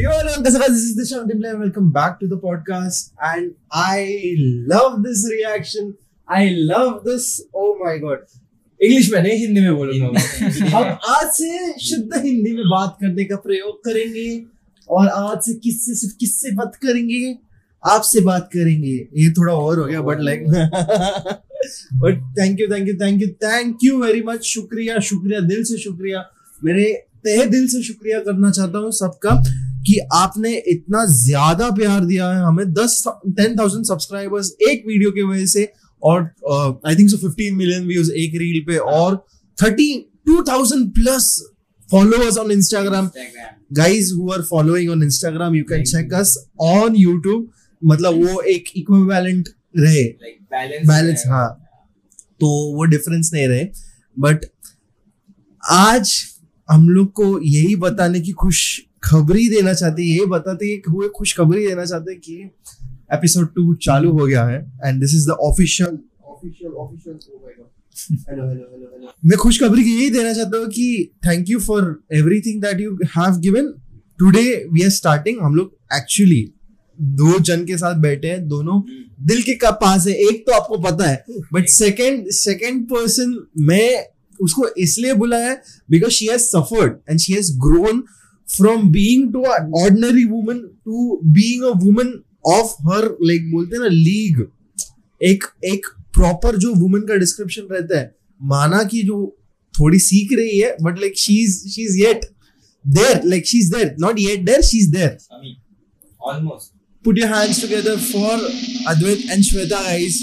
yo, hello, this is Dishant Dimle and welcome back to the podcast. And I love this reaction. I love this. Oh my god. English में नहीं हिंदी में बोलूँगा मैं। हम आज से शुद्ध हिंदी में बात करने का प्रयोग करेंगे और आज से किससे सिर्फ़ किससे बात करेंगे आपसे बात करेंगे ये थोड़ा और हो गया but like but thank you thank you thank you thank you very much शुक्रिया शुक्रिया दिल से शुक्रिया मेरे तहे दिल से शुक्रिया करना चाहता हूँ सबका कि आपने इतना ज़्यादा प्यार दिया है हमें। दस टेन थाउज़ेंड सब्सक्राइबर्स एक वीडियो की वजह से और I think so fifteen million views एक रील पे और thirty two thousand plus followers on Instagram. Guys who are following on Instagram, you can check us on YouTube. मतलब वो एक इक्विवेलेंट रहे। बैलेंस like हाँ। तो वो डिफरेंस नहीं रहे। बट आज हम लोग को यही बताने की खुश खबरी देना चाहते हैं यही बताते हुए खुश खबरी देना चाहते हैं कि एपिसोड टू चालू हो गया है and this is the official official official hello hello मैं खुशखबरी की यही देना चाहता हूँ कि thank you for everything that you have given today we are starting हम लोग एक्चुअली दो जन के साथ बैठे हैं, दोनों दिल के का पास है, एक तो आपको पता है बट सेकंड सेकंड पर्सन मैं उसको इसलिए बुलाया because she has suffered and she has grown from being to ordinary woman to being a woman of her like बोलते हैं ना लीग एक एक प्रॉपर जो वुमन का डिस्क्रिप्शन रहता है माना कि जो थोड़ी सीख रही है but like she is she is yet there like she is there not yet there she is there Almost. put your hands together for Advait and Shweta guys.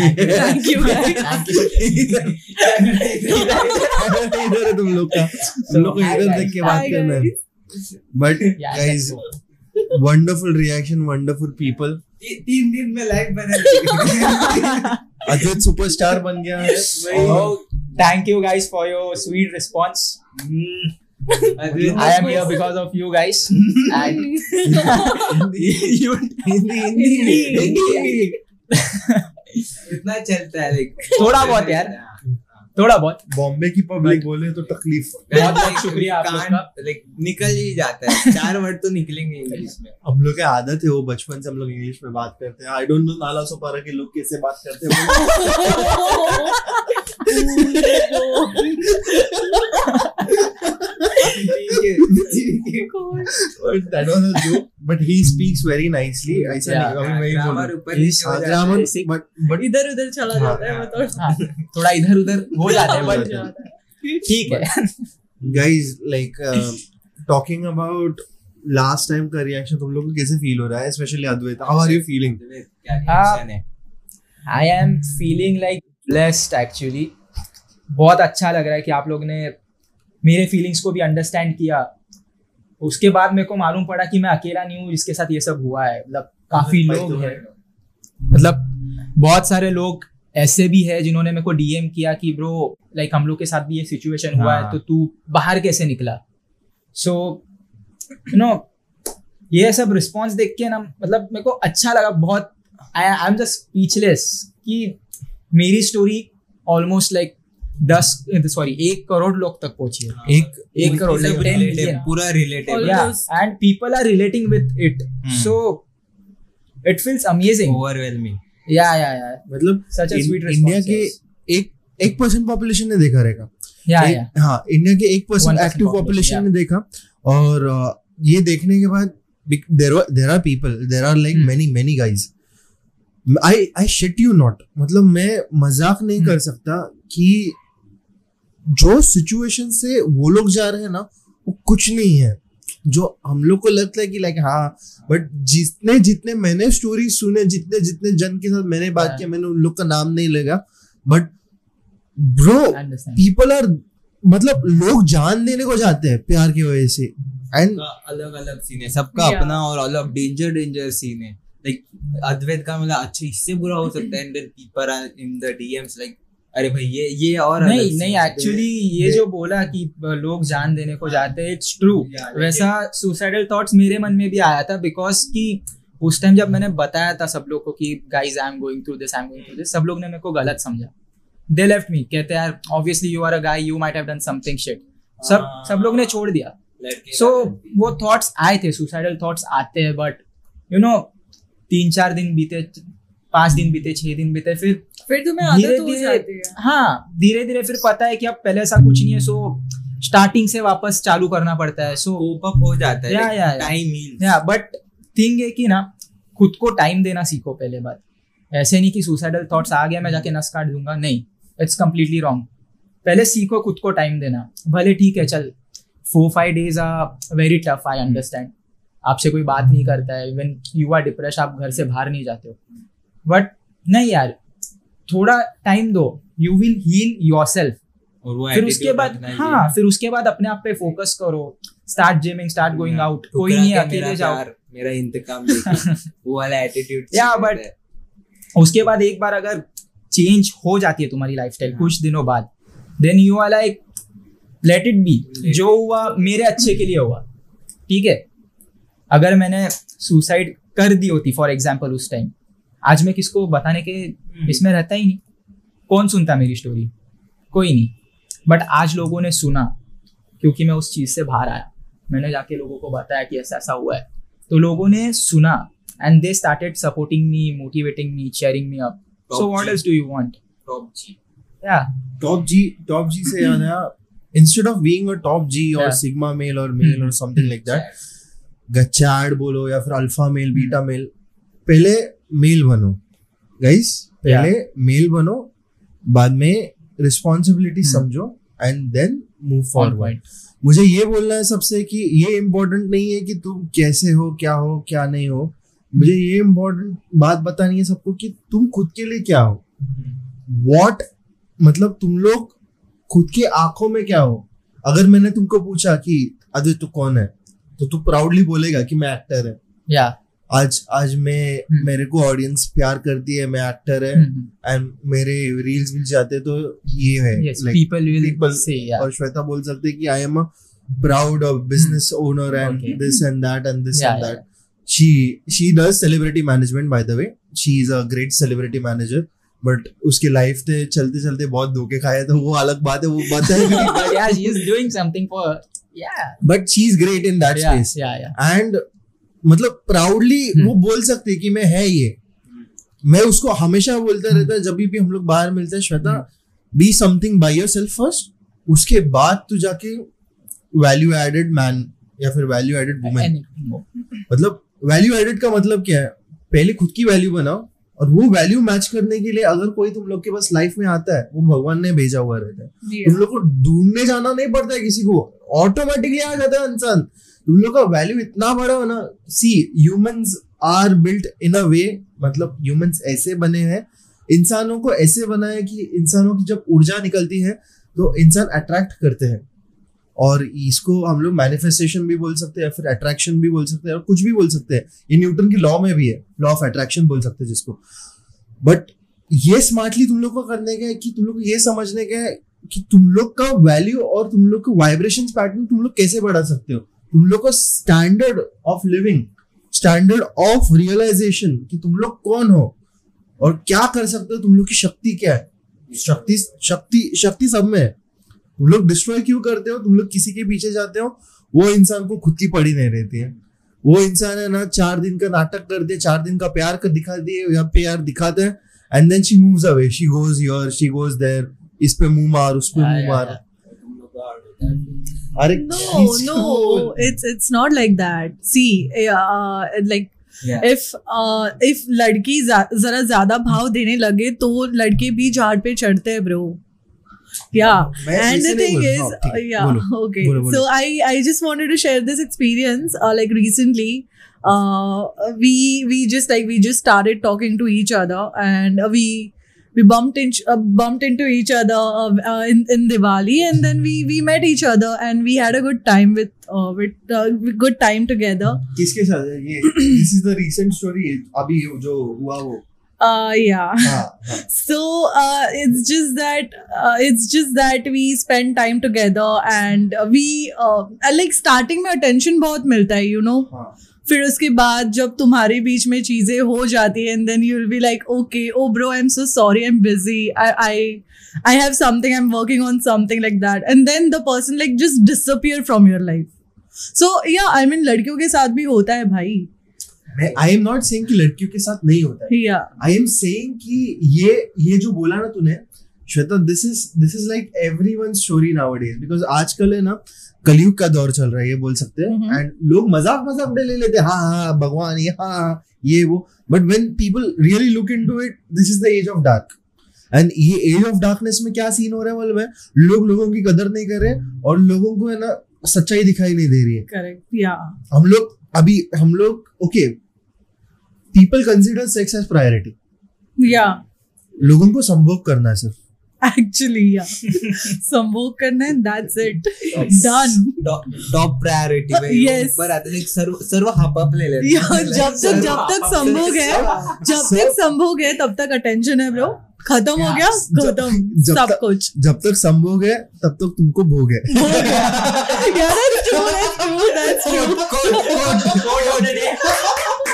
Thank you इधर but wonderful reaction wonderful people तीन दिन में live बना दिया Ajay superstar बन गया। Thank you guys for your sweet response I am here because of you guys. Hindi, Hindi, Hindi, Hindi. इतना चलता है लाइक थोड़ा बहुत यार। थोड़ा बहुत। बॉम्बे की पब्लिक बोले तो तकलीफ़। बहुत बहुत शुक्रिया आप लोग का। लाइक निकल ही जाता है। चार वर्ड तो निकलेंगे इंग्लिश में हम लोग की आदत है वो बचपन से हम लोग इंग्लिश में बात करते हैं। I don't know Nala Sopara के लोग कैसे बात करते हैं। इधर उधर चला जाता है थोड़ा इधर उधर हो जाता है ठीक है। Guys like uh, talking about last time का रिएक्शन तुम लोग को कैसे फील हो रहा है specially Advait? How are you feeling है? I am feeling like blessed actually बहुत अच्छा लग रहा है कि आप लोग ने मेरे फीलिंग्स को भी अंडरस्टैंड किया। उसके बाद मेरे को मालूम पड़ा कि मैं अकेला नहीं हूँ जिसके साथ ये सब हुआ है। मतलब काफ़ी लोग हैं। मतलब बहुत सारे लोग ऐसे भी है जिन्होंने मेरे को डीएम किया कि ब्रो लाइक हम लोग के साथ भी ये सिचुएशन हुआ है हाँ। तो तू बाहर कैसे निकला? सो यू नो ये सब रिस्पॉन्स देख के ना मतलब मेरे को अच्छा लगा बहुत। I I am just speechless कि मेरी स्टोरी ऑलमोस्ट लाइक दस सॉरी एक करोड़ लोग तक पहुँची। है। एक एक करोड़ सब like 10 पूरा relatable Almost. and people are relating with it. Hmm. so it overwhelming yeah yeah yeah. मतलब such a इन- sweet इंडिया के एक एक परसेंट पॉपुलेशन ने देखा रहेगा। Yeah एक- yeah. हाँ इंडिया के एक परसेंट एक्टिव पॉपुलेशन ने देखा। और uh, ये देखने के बाद there are people there are like. Many many guys I I shit you not मतलब मैं मज़ाक नहीं Hmm. कर सकता कि जो सिचुएशन से वो लोग जा रहे हैं ना वो कुछ नहीं है। जो हम लोग को लगता है कि लाइक हाँ बट जितने जितने मैंने स्टोरी सुने जितने जितने जन के साथ मैंने बात किया मैंने उन लोग का नाम नहीं लगा। बट ब्रो पीपल आर मतलब लोग जान देने को जाते हैं प्यार की वजह से। एंड अलग अलग सीन है सबका Yeah. अपना और अलग डेंजर डेंजर सीन है। लाइक अद्वैत का मतलब अच्छा इससे बुरा हो सकता है and then people are in the DMs like अरे भाई ये ये और नहीं नहीं एक्चुअली ये जो बोला कि लोग जान देने को जाते हैं इट्स ट्रू वैसा सुसाइडल थॉट्स मेरे मन में भी आया था बिकॉज़ कि उस टाइम जब मैंने बताया था सब लोग को कि guys I am going through this I am going through this सब लोग ने मेरे को गलत समझा। दे लेफ़्ट मी कहते यार obviously you are a guy you might have done something shit सब हाँ। सब लोग ने छोड़ दिया। सो वो थॉट्स आए थे सुसाइडल थॉट्स आते हैं बट यू नो तीन चार दिन बीते पाँच दिन बीते छह दिन बीते फिर फिर तुम्हें धीरे आदत हो धीरे जाती है। हाँ धीरे धीरे फिर पता है कि अब पहले ऐसा कुछ नहीं है सो स्टार्टिंग से वापस चालू करना पड़ता है सो कोप अप हो जाता है या, या, yeah. Time yeah but thing है कि ना खुद को टाइम देना सीखो पहले बात। ऐसे नहीं कि सुसाइडल थॉट्स आ गया मैं जाके नस काट दूँगा नहीं इट्स कम्प्लीटली रॉन्ग पहले सीखो खुद को टाइम देना भले ठीक है चल four five days are very tough I understand आपसे कोई बात नहीं करता है इवन यू आर डिप्रेस आप घर से बाहर नहीं जाते हो। बट नहीं यार थोड़ा टाइम दो. You will heal yourself फिर उसके बाद हाँ फिर उसके बाद अपने आप पे फोकस करो. Start gyming start going out कोई नहीं अकेले जाओ. मेरा इंतकाम वो वाला एटीट्यूड Yeah, but- उसके बाद एक बार अगर चेंज हो जाती है तुम्हारी लाइफस्टाइल हाँ। कुछ दिनों बाद then you are like let it be जो हुआ मेरे अच्छे के लिए हुआ। ठीक है? अगर मैंने सुसाइड कर दी होती फॉर एग्ज़ाम्पल उस टाइम आज मैं किसको बताने के इसमें रहता ही नहीं। कौन सुनता मेरी स्टोरी कोई नहीं। बट आज लोगों ने सुना क्योंकि मैं उस चीज़ से बाहर आया। मैंने जाके लोगों को बताया कि ऐसा ऐसा हुआ है। तो लोगों ने सुना and they started supporting me motivating me cheering me up so what else do you want top G या टॉप जी टॉप जी से याद आया instead of being a top G और सिग्मा मेल और मेल और something like that गच्चाड बोलो या फिर अल्फ़ा मेल बीटा मेल पहले मेल बनो। गाइस पहले मेल बनो बाद में रिस्पॉन्सिबिलिटी Hmm. समझो एंड देन मूव फॉरवर्ड मुझे ये बोलना है सबसे कि ये इम्पोर्टेंट नहीं है कि तुम कैसे हो क्या हो क्या नहीं हो। मुझे ये इम्पोर्टेंट बात बतानी है सबको कि तुम खुद के लिए क्या हो। वॉट मतलब तुम लोग खुद की आँखों में क्या हो। अगर मैंने तुमको पूछा कि अजय तू कौन है? तो तू प्राउडली बोलेगा कि मैं एक्टर है। या आज आज मैं Hmm. मेरे को ऑडियंस प्यार करती है मैं एक्टर है एंड मेरे रील्स भी जाते तो ये है पीपल से और श्वेता बोल सकते कि I am a proud of business owner and this and that and this and that she she does celebrity management by the way. She is a great celebrity manager but उसकी life थे चलते चलते बहुत धोखे खाए तो वो अलग बात है वो for yeah. But she is great in that space and मतलब प्राउडली Hmm. वो बोल सकती है कि मैं है ये। मैं उसको हमेशा बोलता रहता है जब भी हम लोग बाहर मिलते हैं Shweta be something by yourself first उसके बाद तू जाके वैल्यू एडेड मैन या फिर वैल्यू एडेड वुमेन मतलब वैल्यू एडेड का मतलब क्या है? पहले खुद की वैल्यू बनाओ और वो वैल्यू मैच करने के लिए अगर कोई तुम लोग के पास लाइफ में आता है वो भगवान ने भेजा हुआ रहता है। तुम लोग को ढूँढने जाना नहीं पड़ता है किसी को। ऑटोमेटिकली आ जाता है इंसान। तुम लोग का वैल्यू इतना बड़ा हो ना see humans are built in a way मतलब ह्यूमंस ऐसे बने हैं, इंसानों को ऐसे बना है कि इंसानों की जब ऊर्जा निकलती है तो इंसान अट्रैक्ट करते हैं। और इसको हम लोग मैनिफेस्टेशन भी बोल सकते हैं फिर अट्रैक्शन भी बोल सकते हैं, और कुछ भी बोल सकते हैं। ये न्यूटन की लॉ में भी है लॉ ऑफ़ अट्रैक्शन बोल सकते हैं जिसको। बट ये स्मार्टली तुम लोग को करने का है कि तुम लोग को ये समझने का है कि तुम लोग का वैल्यू और तुम लोग का वाइब्रेशन पैटर्न तुम लोग कैसे बढ़ा सकते हो। तुम लोग का standard of living standard of realization कि तुम लोग कौन हो और क्या कर सकते हो तुम लोग की शक्ति क्या है? शक्ति शक्ति शक्ति सब में है। तुम लोग डिस्ट्रॉय क्यों करते हो? तुम लोग किसी के पीछे जाते हो वो इंसान को खुद की पड़ी नहीं रहती है। वो इंसान है ना चार दिन का नाटक कर दे चार दिन का प्यार कर दिखा दिए या प्यार दिखाते हैं and then she moves away she goes here she goes there इस पे मुँह मार उस पे मुँह yeah, मार। अरे no no it's it's not like that see like if if लड़की जरा ज़्यादा भाव देने लगे तो लड़के भी झाड़ पे चढ़ते हैं bro to each other and we we bumped in, uh, bumped into each other uh, uh, in in Diwali and then we we met each other and we had a good time with uh, with uh, with good time together किसके साथ है ये this is the recent story अभी जो हुआ वो uh yeah हाँ हाँ so uh, it's just that uh, it's just that we spend time together and uh, we uh, like starting में attention बहुत मिलता है you know हाँ फिर उसके बाद जब तुम्हारे बीच में चीज़ें हो जाती है and then you will be like okay oh bro I am so sorry I am busy I I I have something I am working on something like that and then the person like just disappear from your life so yeah i mean लड़कियों के साथ भी होता है भाई। मैं I am not saying कि लड़कियों के साथ नहीं होता है। Yeah. आई एम सेइंग कि ये ये जो बोला ना तूने Shweta this is this is like everyone story nowadays because आजकल है ना कलयुग का दौर चल रहा है ये बोल सकते हैं. एंड लोग मज़ाक मज़ाक में ले लेते हैं हाँ हाँ भगवान ये हाँ हाँ ये वो। But when people really look into it this is the age of dark and ये एज ऑफ़ डार्कनेस में क्या सीन हो रहा है मतलब है? लोग लोगों की कदर नहीं कर रहे और लोगों को है ना सच्चाई दिखाई नहीं दे रही है। Correct yeah. हम लोग अभी हम लोग okay people consider sex as priority yeah. लोगों को संभोग करना है सिर्फ़। Actually yeah. संभोग करना है that's it. Done. Top priority भाई Yes. ऊपर आते हैं, सर्व सर्व हप अप ले लेते हैं। जब तक जब तक संभोग है जब तक संभोग है तब तक अटेंशन है ब्रो खत्म हो गया खत्म सब तक- कुछ जब तक संभोग है तब तक तुमको भोग है yeah that's true that's true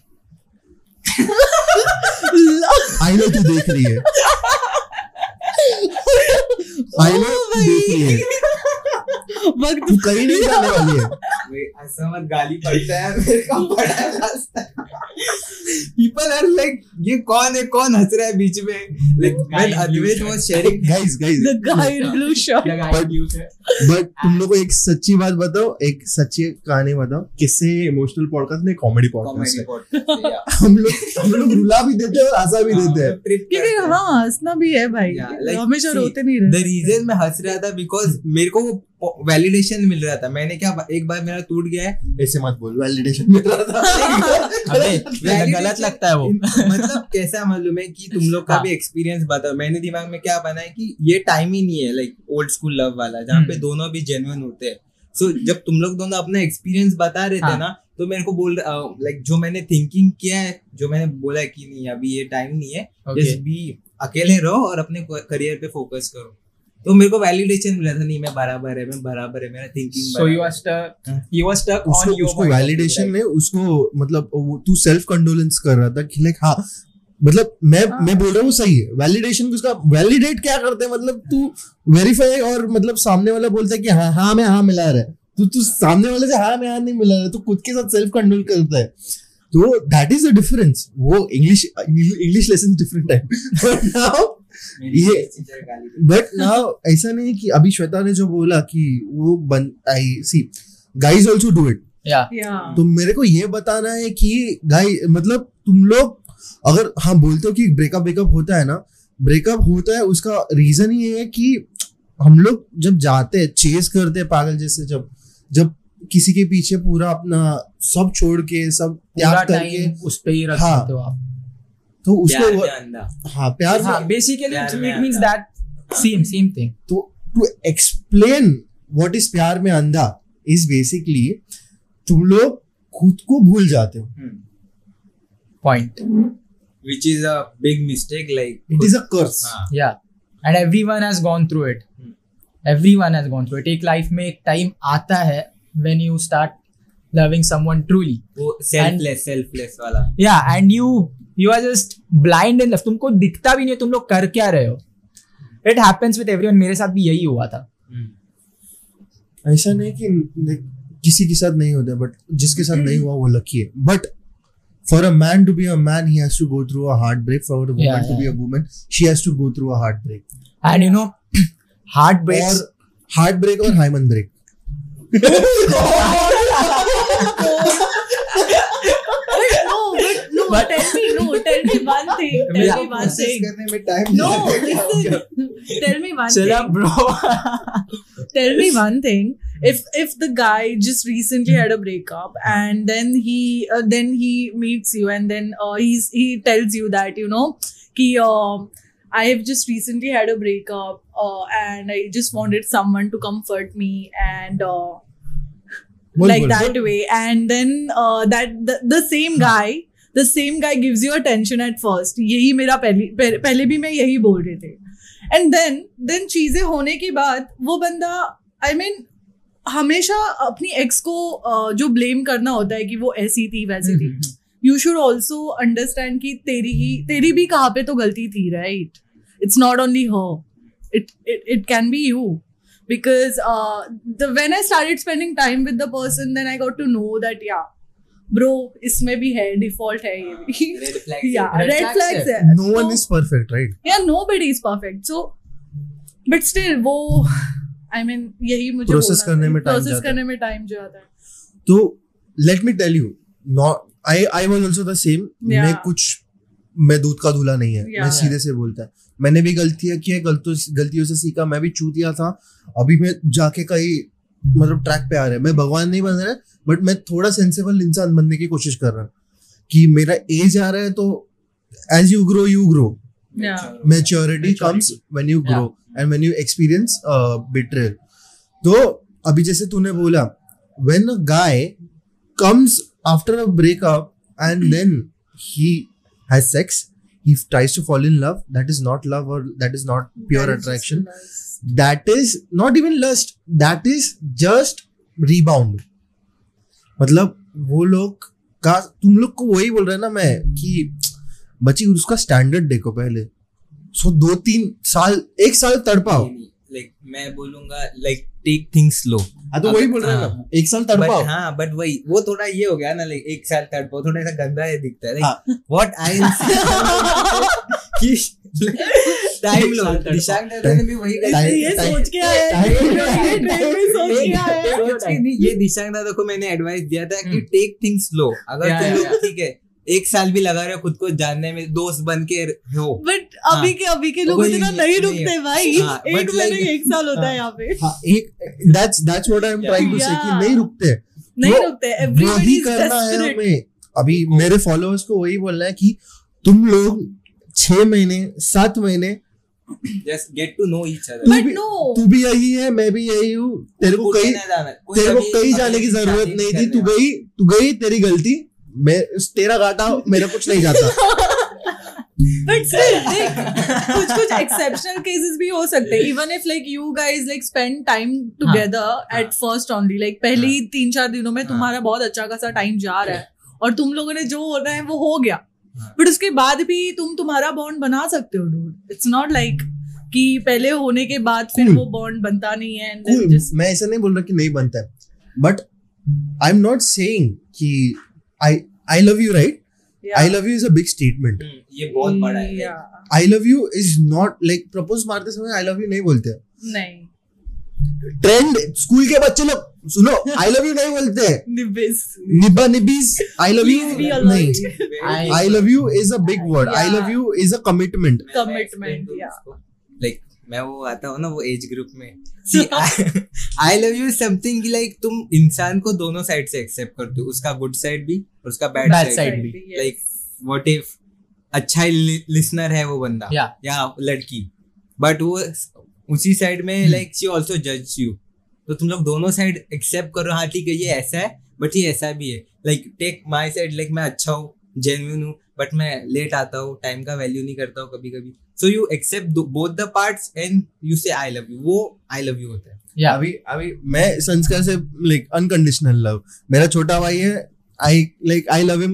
आई तो तू देख रही है। आईने तू देख रही है। वक्त तू कहीं नहीं जाने वाली है। ऐसा मत गाली पड़ता है मेरे है बड़ा पीपल आर लाइक ये कौन है? कौन हंस रहा है बीच में? Like when Advait was sharing guys guys the guy in blue shirt. But तुम लोग को एक सच्ची बात बताओ एक सच्ची कहानी बताओ किससे इमोशनल पॉडकास्ट नहीं कॉमेडी पॉडकास्ट कॉमेडी है पॉडकास्ट हम लोग हम लोग रुला भी देते हैं और हंसा भी देते हैं। क्योंकि हाँ। हंसना भी है भाई। हमेशा रोते नहीं द रहते रीजन मैं हंस रहा था बिकॉज़ मेरे को वैलिडेशन मिल रहा था। मैंने क्या एक बार मेरा टूट गया है। ऐसे मत बोल वैलिडेशन मिल रहा था। अबे गलत लगता है वो। मतलब कैसा मालूम है कि तुम लोग का हाँ। भी एक्सपीरियंस बताओ मैंने दिमाग में क्या बना है कि ये टाइम ही नहीं है लाइक ओल्ड स्कूल लव वाला जहाँ पे हम्म। दोनों भी जेन्युइन होते हैं। सो जब तुम लोग दोनों अपना एक्सपीरियंस बता रहे थे हाँ। ना तो मेरे को बोल लाइक जो मैंने थिंकिंग किया है जो मैंने बोला कि नहीं अभी ये टाइम नहीं है जस्ट बी अकेले रहो और अपने करियर पे फोकस करो। तो मेरे को वैलिडेशन मिला था नहीं मैं बराबर है मैं बराबर है मेरा thinking So you are stuck. You were stuck उसको on your उसको वैलिडेशन में उसको मतलब वो तू सेल्फ कंडोलेंस कर रहा था कि लाइक हाँ मतलब मैं हाँ। मैं बोल रहा हूँ सही है। वैलिडेशन को उसका वैलिडेट क्या करते हैं? मतलब तू वेरीफाई और मतलब सामने वाला बोलता है कि हाँ हाँ मैं हाँ मिला रहा है। तू तू सामने वाले से हाँ मैं हाँ नहीं मिला रहा तू खुद के साथ सेल्फ कंडोल करता है। तो दैट इज़ द डिफरेंस वो English English lesson different time but now ये बट नाउ ऐसा नहीं कि अभी श्वेता ने जो बोला कि वो बन I see guys also do it Yeah. yeah तो मेरे को ये बताना है कि गाई मतलब तुम लोग अगर हाँ बोलते हो कि ब्रेकअप ब्रेकअप होता है ना ब्रेकअप होता है उसका रीजन ये है कि हम लोग जब जाते हैं चेस करते हैं पागल जैसे जब जब किसी के पीछे पूरा अपना सब छोड़ के सब त्याग करके उस पे ही रख हाँ। हो आप तो उसको प्यार वो- में अंधा। हाँ प्यार हाँ basically it means that same same thing तो टू एक्सप्लेन व्हाट इज़ प्यार में अंधा इज़ बेसिकली तुम लोग खुद को भूल जाते हो। Point which is a big mistake like it is a curse हाँ। या and everyone has gone through it Hmm. Everyone has gone through it एक लाइफ में एक टाइम आता है when you start loving someone truly वो selfless selfless वाला। या and you you are just blind in love तुमको दिखता भी नहीं है तुम लोग कर क्या रहे हो? इट हैपेंस विद एवरीवन मेरे साथ भी यही हुआ था। ऐसा नहीं कि किसी के साथ नहीं होता बट जिसके साथ नहीं हुआ वो लकी है। But for a man to be a man he has to go through a heartbreak for a Yeah, woman to be a woman she has to go through a heartbreak and you know heartbreaks और heartbreak और but no But- tell me no tell me one thing tell Yeah. me one thing करने में time no listen tell me one चला thing bro tell me one thing if if the guy just recently had a breakup and then he uh, then he meets you and then uh, he's he tells you that you know ki, um I have just recently had a breakup uh, and I just wanted someone to comfort me and uh, बोल, like बोल, that way and then uh, that the, the same guy the same guy gives you attention at first यही मेरा पहली पह- पहले भी मैं यही बोल रही थी। एंड देन देन चीज़ें होने के बाद वो बंदा आई I मीन mean, हमेशा अपनी एक्स को जो ब्लेम करना होता है कि वो ऐसी थी वैसी थी। यू शुड ऑल्सो अंडरस्टैंड कि तेरी ही तेरी भी कहाँ पे तो गलती थी right it's not only her it it can be you because uh, the when I started spending time with the person, then I got to know that yeah, bro इसमें भी है डिफ़ॉल्ट है ये red flags no one is perfect right या nobody is perfect so but still वो I mean यही मुझे process करने में टाइम प्रोसेस करने में टाइम जो आता है। तो let me tell you not I I was also the same मैं कुछ मैं दूध का धूला नहीं है। मैं सीधे से बोलता है। मैंने भी गलतियाँ की है गलतियों से सीखा। मैं भी चूतिया था। अभी मैं जाके कहीं मतलब ट्रैक पे आ रहे हैं। मैं भगवान नहीं बन रहा बट मैं थोड़ा सेंसेबल इंसान बनने की कोशिश कर रहा हूँ कि मेरा एज आ रहा है तो as you grow you grow maturity comes when you grow and when you experience bitter तो अभी जैसे तूने बोला when a guy comes after a breakup and then he has sex he tries to fall in love that is not love और that is not pure attraction that is not even lust that is just rebound मतलब वो लोग का, तुम लोग को वही बोल रहे ना मैं कि बच्ची, उसका स्टैंडर्ड देखो पहले। सो दो तीन साल, एक साल तड़पाओ। लाइक मैं बोलूँगा लाइक टेक थिंग्स स्लो तो वही बोल रहे हैं एक साल तड़पाओ। बट हाँ बट वही वो थोड़ा ये हो गया ना लाइक एक साल तड़पो थोड़ा सा गंदा है दिखता है। व्हाट आई कि टाइम लो दिशांक दादा ने भी वही ये सोच के आया है ये दिशांक दादा को मैंने एडवाइस दिया था कि टेक थिंग्स स्लो अगर तुम लोग ठीक है एक साल भी लगा रहे हो खुद को जानने में दोस्त बन के हो। बट अभी के अभी के लोग इतना नहीं- रुकते भाई। हाँ, एक महीने like- एक साल होता है यहाँ पे। हाँ एक that's that's what I am trying to say कि नहीं रुकते। नहीं रुकते। वही एवरीबॉडी इज़ करना है हमें। अभी मेरे फॉलोअर्स को वही बोलना है कि तुम लोग छह महीने सात महीने just get to know each other तू बट भी- नो तू भी यही है मैं भी यही हूँ। तेरे को कहीं तेरे को कहीं जाने की ज़रूरत नहीं थी। तू गई तू गई तेरी गलती। मैं तेरा घाटा मेरा कुछ नहीं जाता। बट देख कुछ कुछ एक्सेप्शनल केसेस भी हो सकते हैं। Even if like you guys like spend time together at first only like पहले ही। तीन चार दिनों में तुम्हारा बहुत अच्छा खासा टाइम जा रहा है। और तुम लोगों ने जो होना है वो हो गया। हाँ। बट उसके बाद भी तुम तुम्हारा बॉन्ड बना सकते हो डूड इट्स नॉट लाइक कि पहले होने के बाद फिर वो बॉन्ड बनता नहीं है then मैं ऐसा नहीं बोल रहा कि नहीं बनता है। But I am not saying कि I I love you right I love you is a big statement ये बहुत बड़ा है। I love you is not like propose मारते समय आई लव यू नहीं बोलते। नहीं। ट्रेंड स्कूल के बच्चे लोग सुनो आई लव यू नहीं बोलते। निबिस। निब्बा निबीज आई लव यू नहीं। I love you is a big word I love you is a commitment मैं- मैं मैं वो आता हूँ ना वो एज ग्रुप में। I love you something like तुम इंसान को दोनों साइड से एक्सेप्ट करते हो। उसका गुड साइड भी और उसका बैड साइड भी। लाइक व्हाट इफ़ अच्छा लिसनर है वो बंदा Yeah. या लड़की। बट वो उसी साइड में लाइक शी आल्सो जज यू तो तुम लोग दोनों साइड एक्सेप्ट करो हाँ ठीक है ये ऐसा है बट ये ऐसा भी है। Like take my side like मैं अच्छा हूँ जेन्यून हूँ बट मैं लेट आता हूँ टाइम का वैल्यू नहीं करता हूँ कभी कभी so you accept both the parts and you say I love you वो आई लव यू होता है। Yeah. अभी अभी मैं संस्कार से लाइक अनकंडीशनल लव मेरा छोटा भाई है I like I love him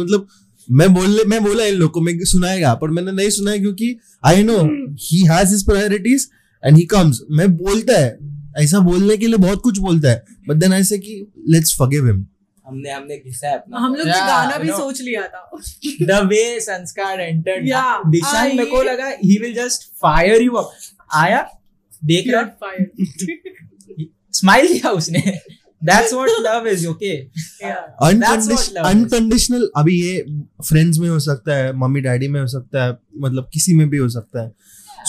मतलब मैं बोल मैं बोला इन लोग को मैं सुनाएगा पर मैंने नहीं सुनाया क्योंकि I know he has his priorities and he comes मैं बोलता है ऐसा बोलने के लिए बहुत कुछ बोलता है बट देन ऐसे कि लेट्स फॉरगिव हिम हमने हमने घिसा है अपना हम लोग ने Yeah, गाना भी know. सोच लिया था the way संस्कार entered Yeah, दिशांग मेरे को लगा he will just fire you up आया देख रहा fired. स्माइल किया उसने that's what love is okay Yeah. Love is. अभी ये फ्रेंड्स में हो सकता है मम्मी डैडी में हो सकता है मतलब किसी में भी हो सकता है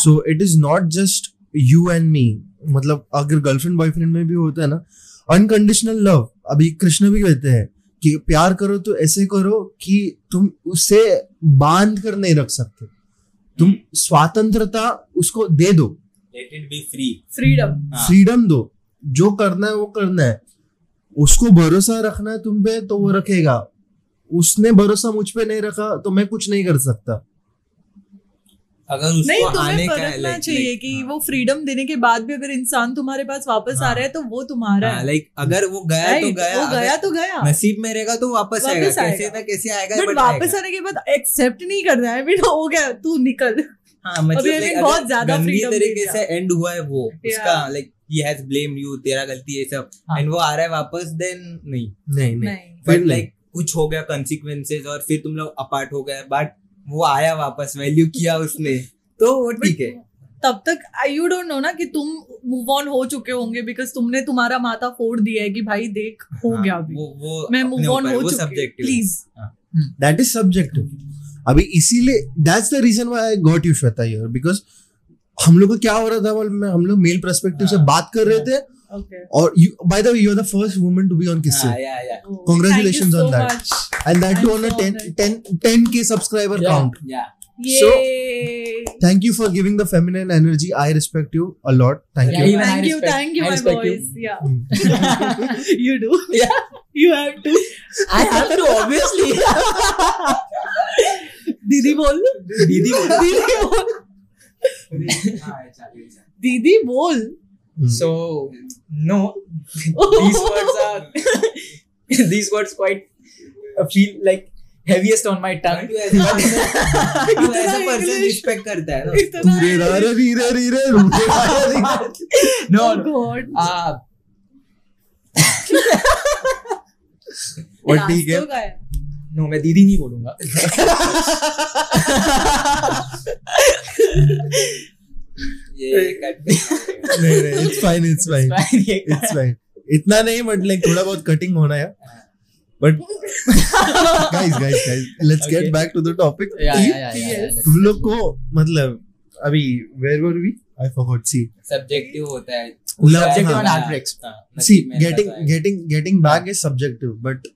so it is not just you and me मतलब अगर गर्लफ्रेंड बॉयफ्रेंड में भी होता है ना अनकंडीशनल लव अभी कृष्ण भी कहते हैं कि प्यार करो तो ऐसे करो कि तुम उसे बाँध कर नहीं रख सकते। तुम स्वतंत्रता उसको दे दो। Let it be free Freedom. हाँ. फ्रीडम दो। जो करना है वो करना है। उसको भरोसा रखना है तुम पे तो वो रखेगा। उसने भरोसा मुझ पे नहीं रखा तो मैं कुछ नहीं कर सकता। अगर नहीं उसको आने तुम्हें का है परखना चाहिए कि हाँ। वो फ्रीडम देने के बाद भी अगर इंसान तुम्हारे पास वापस हाँ। आ हाँ। रहा है तो वो तुम्हारा हाँ, है like अगर वो गया तो गया वो गया तो गया नसीब में रहेगा तो वापस वापस आएगा कैसे ना कैसे आएगा बट वापस आने के बाद एक्सेप्ट नहीं करना है बेटा हो गया तू निकल हाँ मतलब बहुत ज़्यादा तरीके से एंड हुआ है वो उसका like he has blamed you तेरा गलती है सब हाँ। एंड वो आ रहा है वापस देन नहीं नहीं नहीं नहीं बट नहीं। लाइक कुछ हो गया कंसिक्वेंसेस और फिर तुम लोग अपार्ट हो गए बट वो आया वापस वैल्यू किया उसने। तो वो ठीक है। तब तक यू डोंट नो ना कि तुम मूव ऑन हो चुके होंगे बिकॉज़ तुमने तुम्हारा माथा फोड़ दिया है कि भाई देख हो हाँ, गया अभी। वो वो मैं मूव ऑन हो वो चुकी प्लीज़ दैट इज़ सब्जेक्टिव अभी इसीलिए that's the reason why I got you Shweta here because हम लोग को क्या हो रहा था हम लोग मेल पर्सपेक्टिव से हाँ, बात कर रहे थे ओके और you by the way you are the first woman to be on किस हाँ, yeah, yeah, Congratulations on that. and that too I'm on a so 10 honored. 10 10k subscriber Yeah. count yeah. So- Yay. thank you for giving the feminine energy i respect you a lot thank Yeah, you even I thank you, respect- thank you, I my respect you. boys. Yeah, you do. Yeah. you have to. I have to obviously. दीदी बोल दीदी बोल दीदी बोल दीदी बोल Hmm. so no, these words are these words quite uh, feel like heaviest on my tongue. तू ऐसा पर्सन रिस्पेक्ट करता है ना रे रे रे रे रे रा रे री रे। No, Oh no. God. Uh, और ठीक है तो no, मैं दीदी नहीं बोलूँगा. इतना नहीं बट लाइक थोड़ा बहुत कटिंग होना है। But guys guys guys let's get back to the topic तुम लोग को मतलब अभी where were we I forgot see subjective होता है। सब्जेक्टिव और हार्ड्रिक्स see getting getting getting back is subjective but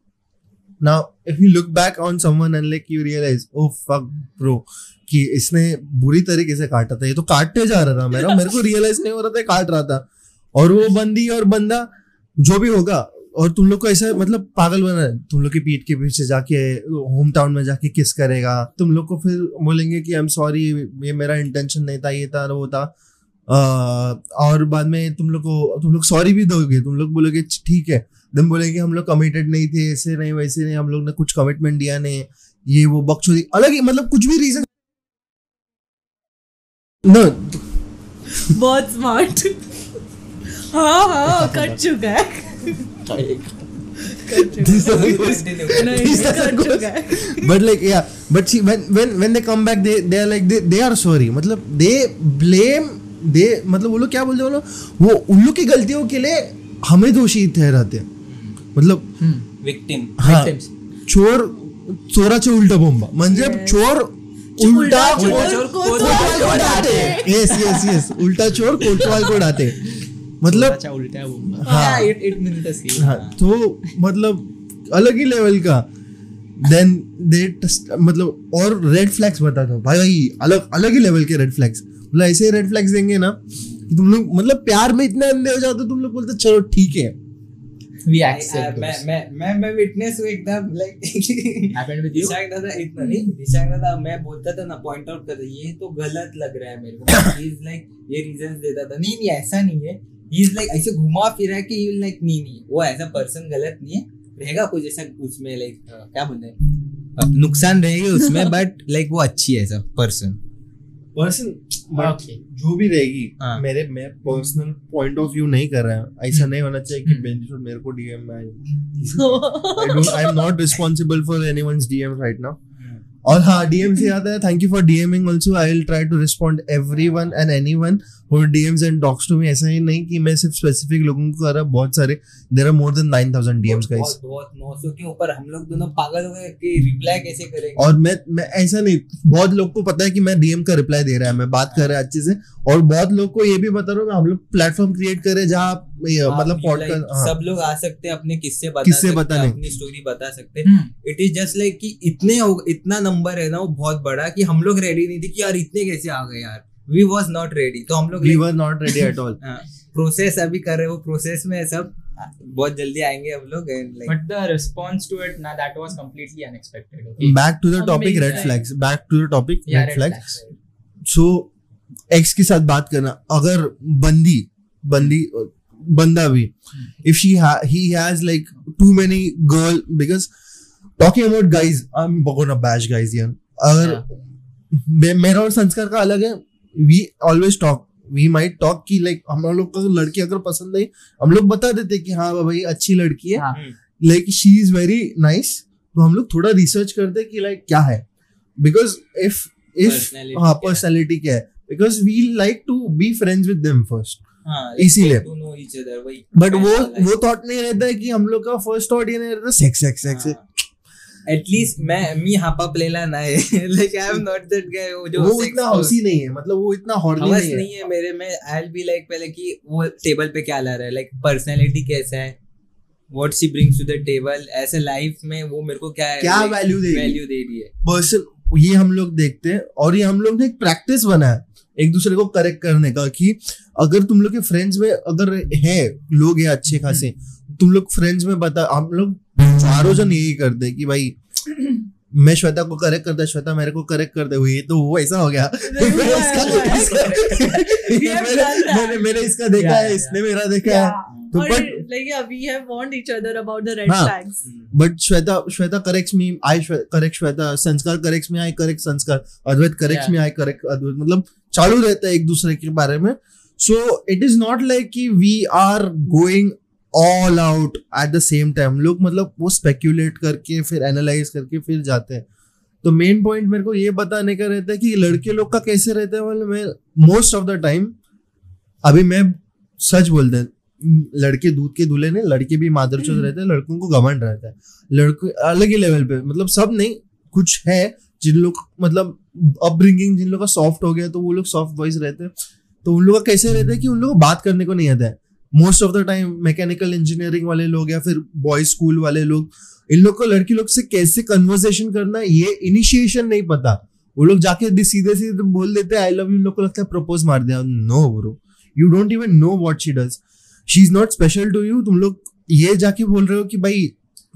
now if you look back on someone and like you realize oh fuck bro कि इसने बुरी तरीके से काटा था ये तो काटते जा रहा था मेरा मेरे को रियलाइज़ नहीं हो रहा था काट रहा था। और वो बंदी और बंदा जो भी होगा और तुम लोग को ऐसा मतलब पागल बना है तुम लोग की पीठ के पीछे जाके होम टाउन में जाके किस करेगा? तुम लोग को फिर बोलेंगे कि आई एम सॉरी ये मेरा इंटेंशन नहीं था ये था वो था। अ, और बाद में तुम लोग को तुम लोग सॉरी भी दोगे तुम लोग बोलोगे ठीक है। तुम बोलेंगे हम लोग कमिटेड नहीं थे ऐसे नहीं वैसे नहीं हम लोग ने कुछ कमिटमेंट दिया नहीं। ये वो बकचोदी अलग ही मतलब कुछ भी रीजन नो बहुत स्मार्ट हाँ हाँ कट चुका है है है but like yeah but see when when when they come back they they are like they, they are sorry मतलब they blame they मतलब वो लोग क्या बोलते हैं वो लोग वो उन लोग की गलतियों के लिए हमें दोषी ठहराते हैं मतलब Victim. हा Victims. चोर चोराचे उलट बोंबा म्हणजे चोर उलटा चोर चोर को यस यस यस उल्टा चोर कोतवाल को डांटे मतलब अच्छा उल्टा है. वो हाँ तो मतलब अलग ही लेवल का. देन दे मतलब और रेड फ्लैग्स बता दो भाई भाई अलग अलग ही लेवल के रेड फ्लैग्स मतलब ऐसे रेड फ्लैग्स देंगे ना कि तुम लोग मतलब प्यार में इतने अंधे हो जाते हो तुम लोग बोलते चलो ठीक है। We I- मैं मैं मैं मैं विटनेस हूँ एकदम like happened with you? Dishang दादा इतना नहीं दिशांग दादा मैं बोलता था ना पॉइंट आउट करता ये तो गलत लग रहा है मेरे को। ही इज़ लाइक ये रीजंस देता था। नहीं नहीं ऐसा नहीं है। ही इज़ लाइक ऐसे घुमा फिरा के ही लाइक नहीं नहीं वो ऐसा पर्सन गलत नहीं है। रहेगा कुछ ऐसा उसमें लाइक क्या बोलते हैं? नुकसान रहेगी उसमें बट लाइक वो अच्छी है ऐसा पर्सन पर्सन Okay. जो भी रहेगी हाँ। मेरे मैं पर्सनल पॉइंट ऑफ़ व्यू नहीं कर रहा है ऐसा नहीं होना चाहिए कि हम्म। मेरे को डीएम में आए I don't I am not responsible for anyone's DM right now. और हाँ डीएम से याद है thank you for DMing also I will try to respond every one and any one who DMs and talks to me ऐसा ही नहीं कि मैं सिर्फ़ स्पेसिफिक लोगों को कर रहा बहुत सारे there are more than nine thousand DMs guys बहुत बहुत नौ सौ के ऊपर हम लोग दोनों पागल हो गए कि रिप्लाई कैसे करेंगे? और मैं मैं ऐसा नहीं बहुत लोग को पता है कि मैं डीएम का रिप्लाई दे रहा है मैं बात कर रहा है अच्छे से। और बहुत लोग को ये भी बता रहा हूँ हम लोग प्लेटफॉर्म क्रिएट करें जहाँ आप, ये, मतलब पॉडकास्ट हाँ। सब लोग आ सकते हैं अपने किस्से बता किस्से सकते बताने। हैं अपनी स्टोरी बता सकते hmm. It is just like कि इतने इतना नंबर है ना वो बहुत बड़ा कि हम लोग रेडी नहीं थे कि यार इतने कैसे आ गए यार। वी वाज नॉट रेडी तो हम लोग we were not ready at all process अभी कर रहे हैं वो प्रोसेस में है सब। बहुत जल्दी आएँगे हम लोग and like But the response to it, now that was completely unexpected. Okay. Back to the topic red flags back to the topic red flags so ex के साथ बात करना अगर बंदी बंदी बंदा भी if she he has like too many girl because talking about guys I am gonna bash guys यार अगर मेरा और संस्कार का अलग है we always talk we might talk की लाइक हम लोग को लड़की अगर पसंद आई हम लोग बता देते कि हाँ भाई अच्छी लड़की है. Like she is very nice तो हम लोग थोड़ा रिसर्च करते कि लाइक क्या है। बिकॉज़ इफ़ इफ़ हाँ पर्सनैलिटी क्या है। Because we like to be friends with them first हाँ इसीलिए। बट वो वो थॉट नहीं रहता है कि हम लोग का फ़र्स्ट थॉट ये नहीं रहता सेक्स सेक्स सेक्स एटलीस्ट मैं मी हापा प्लेला ना है। Like I am not that guy वो जो वो इतना हौसी नहीं है मतलब वो इतना हॉर्नी नहीं है। नहीं है मेरे में। आई विल बी लाइक पहले कि वो टेबल पे क्या ला रहा है? लाइक पर्सनालिटी कैसा है? What she brings to the table ऐसे लाइफ में वो मेरे को क्या क्या value दे वैल्यू दे रही है। पर्सन ये हम लोग देखते हैं और ये हम लोग ने एक प्रैक्टिस बनाया एक दूसरे को करेक्ट करने का कि अगर तुम लोग के फ्रेंड्स में अगर है लोग हैं अच्छे खासे तुम लोग फ्रेंड्स में बता हम लोग चारों जन यही करते कि भाई मैं श्वेता को करेक्ट करता श्वेता मेरे को करेक्ट करते हुए तो वो ऐसा हो गया। मैंने इसका- मैंने- देखा है इसने मेरा देखा है। तो like yeah, we have warned each other about the red हाँ. flags. संस्कार संस्कार। अद्वैत Yeah. अद्वैत। मतलब चालू रहता है एक दूसरे के बारे में। So it is not like कि we are going all out at the same time लोग मतलब वो स्पेक्यूलेट करके फिर एनालाइज करके फिर जाते हैं। तो मेन पॉइंट मेरे को ये बताने का रहता है कि लड़के लोग का कैसे रहता है? मतलब मैं मोस्ट ऑफ़ द टाइम अभी मैं सच बोलते हैं लड़के दूध के दूल्हे ने लड़के भी मादर मादरचोद रहते हैं लड़कों को घमंड रहता है। लड़के अलग ही लेवल पे मतलब सब नहीं कुछ है जिन लोग मतलब अपब्रिंगिंग जिन लोग का सॉफ्ट हो गया तो वो लोग सॉफ्ट वॉइस रहते हैं। तो उन लोग का कैसे रहता है कि उन लोग को बात करने को नहीं आता है। Most of the time mechanical engineering वाले लोग या फिर बॉयज़ स्कूल वाले लोग, इन लोग को लड़की लोग से कैसे कन्वर्सेशन करना, ये इनिशिएशन नहीं पता। वो लोग जाके सीधे सीधे बोल देते हैं आई लव यू लोग को लगता है प्रपोज मार दिया। No bro you don't even know what she does she is not special to you तुम लोग ये जाके बोल रहे हो कि भाई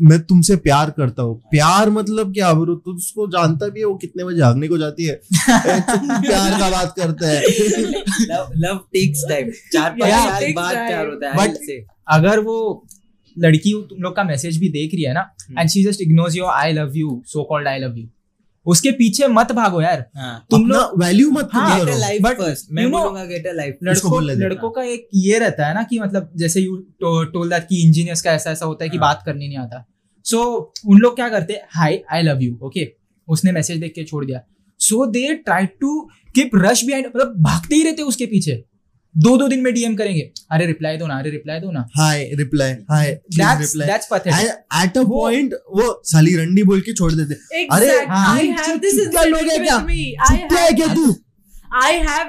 मैं तुमसे प्यार करता हूँ। प्यार मतलब क्या ब्रो तू उसको जानता भी है वो कितने बजे जागने को जाती है? प्यार का बात करता है। लव लव टेक्स टाइम चार पाँच साल बाद प्यार होता है बट से। अगर वो लड़की तुम लोग का मैसेज भी देख रही है ना। And she just ignores your I love you so called I love you उसके पीछे मत भागो यार। हाँ। तुम लोग वैल्यू मत हाँ, गेट लाइफ But, मैं बोलूँगा गेट अ लाइफ लड़कों लड़कों का एक ये रहता है ना कि मतलब जैसे यू टोल दैट कि इंजीनियर्स का ऐसा ऐसा होता है कि हाँ। बात करनी नहीं आता। सो उन लोग क्या करते? हैं hi I love you okay उसने मैसेज देख के छोड़ दिया। So they try to keep rush behind मतलब भागते ही रहते उसके पीछे। दो दो दिन में डीएम करेंगे। अरे रिप्लाई दो ना अरे रिप्लाई दो ना। Hi reply hi that's reply that's pathetic at a point वो साली रंडी बोल के छोड़ देते। अरे I have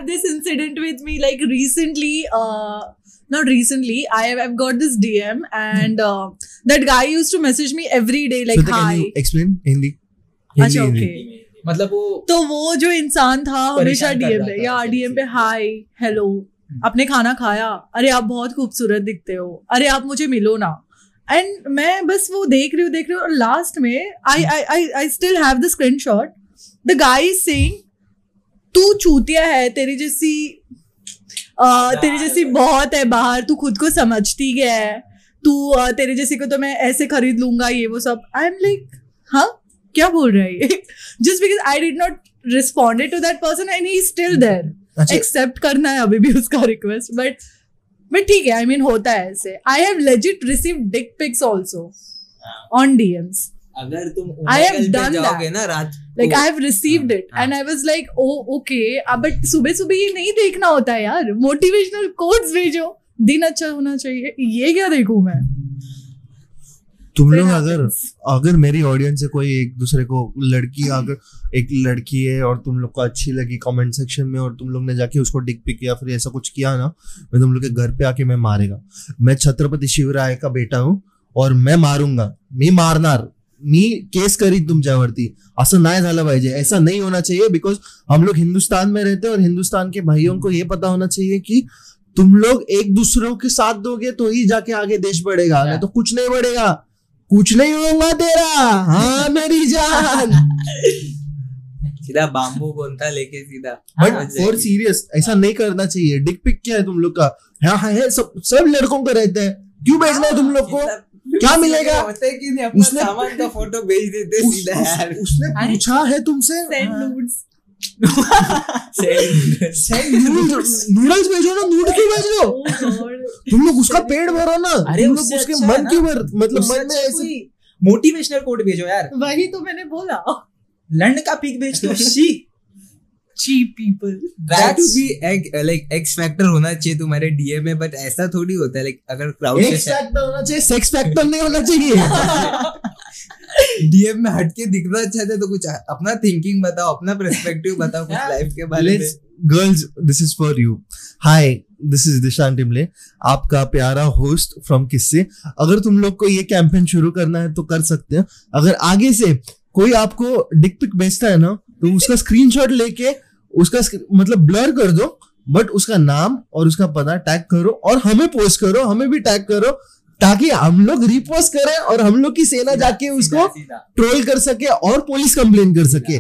this incident with me like recently Not recently, I have I've got this DM and uh, that guy used to message me every day like so hi. Explain? Hindi. Hindi okay. मतलब वो तो वो जो इंसान था हमेशा DM पे या डीएम पे हाय हेलो आपने खाना खाया। अरे आप बहुत खूबसूरत दिखते हो। अरे आप मुझे मिलो ना। एंड मैं बस वो देख रही हूँ देख रही हूँ और लास्ट में I I I I still have the screenshot the guy is saying तू चूतिया है तेरी जैसी अ, तेरी जैसी बहुत है बाहर। तू खुद को समझती गया है? तू तेरे जैसी को तो मैं ऐसे खरीद लूँगा ये वो सब. आई एम लाइक हाँ? क्या बोल रहा है ये? Just because I did not responded to that person and he still अच्छा एक्सेप्ट करना है अभी भी उसका रिक्वेस्ट बट बट ठीक है आई मीन होता है ऐसे। I have legit receive dick pics also on DMs अगर तुम I have ओमेगल पे जाओगे ना रात like I have received it. And I was like oh okay but सुबह सुबह ये नहीं देखना होता यार। मोटिवेशनल कोट्स भेजो। दिन अच्छा होना चाहिए। ये क्या देखूँ मैं? तुम लोग अगर अगर मेरी ऑडियंस से कोई एक दूसरे को लड़की अगर एक लड़की है और तुम लोग को अच्छी लगी कमेंट सेक्शन में और तुम लोग ने जाके उसको डिक पिक या फिर ऐसा कुछ किया ना मैं तुम लोग के घर पे आके मैं मारेगा। मैं छत्रपति शिवराय का बेटा हूँ और मैं मारूँगा। मी मारनार। मी केस करी तुमच्यावरती असं नाही झालं पाहिजे। ऐसा नहीं होना चाहिए बिकॉज़ हम लोग हिंदुस्तान में रहते हैं और हिंदुस्तान के भाइयों को ये पता होना चाहिए कि तुम लोग एक दूसरों के साथ दोगे तो ही जाके आगे देश बढ़ेगा। नहीं तो कुछ नहीं बढ़ेगा। कुछ नहीं होगा तेरा। हाँ मेरी जान। सीधा बाम्बू बोलता लेके सीधा। बट फॉर सीरियस ऐसा नहीं करना चाहिए। डिक पिक क्या है तुम लोग का? हाँ हाँ है सब सब लड़कों का रहता है। क्यों भेजना है तुम लोग को? मतलब क्या मिलेगा? होता है कि नहीं? अपना उसने- सामान का फ़ोटो भेज देते सीधा यार। उसने पूछा है तुमसे. नूडल्स भेजो ना नूड क्यों भेज रहे हो तुम लोग उसका पेट भरो ना। अरे तुम लोग उसके अच्छा मन। भर मतलब मन में अच्छा ऐसे मोटिवेशनल कोड भेजो यार। वही तो मैंने बोला। लंड का पिक भेज दो शी। Cheap people try to be like X factor होना चाहिए तुम्हारे डीएम में बट ऐसा थोड़ी होता है लाइक अगर क्राउड एक फैक्टर होना चाहिए सेक्स फैक्टर नहीं होना चाहिए। डीएम में हटके दिखना चाहते हो तो कुछ अपना थिंकिंग बताओ अपना पर्सपेक्टिव बताओ कुछ लाइफ के बारे में। Girls this is for you hi this is Dishant टिमले आपका प्यारा होस्ट फ्रॉम किससे अगर तुम लोग को ये कैंपेन शुरू करना है तो कर सकते हैं। अगर आगे से कोई आपको डिक पिक भेजता है ना तो उसका स्क्रीनशॉट लेके उसका मतलब ब्लर कर दो बट उसका नाम और उसका पता टैग करो और हमें पोस्ट करो हमें भी टैग करो ताकि हम लोग रिपोस्ट करें और हम लोग की सेना जाके उसको ट्रोल कर सके और पुलिस कंप्लेन कर सके।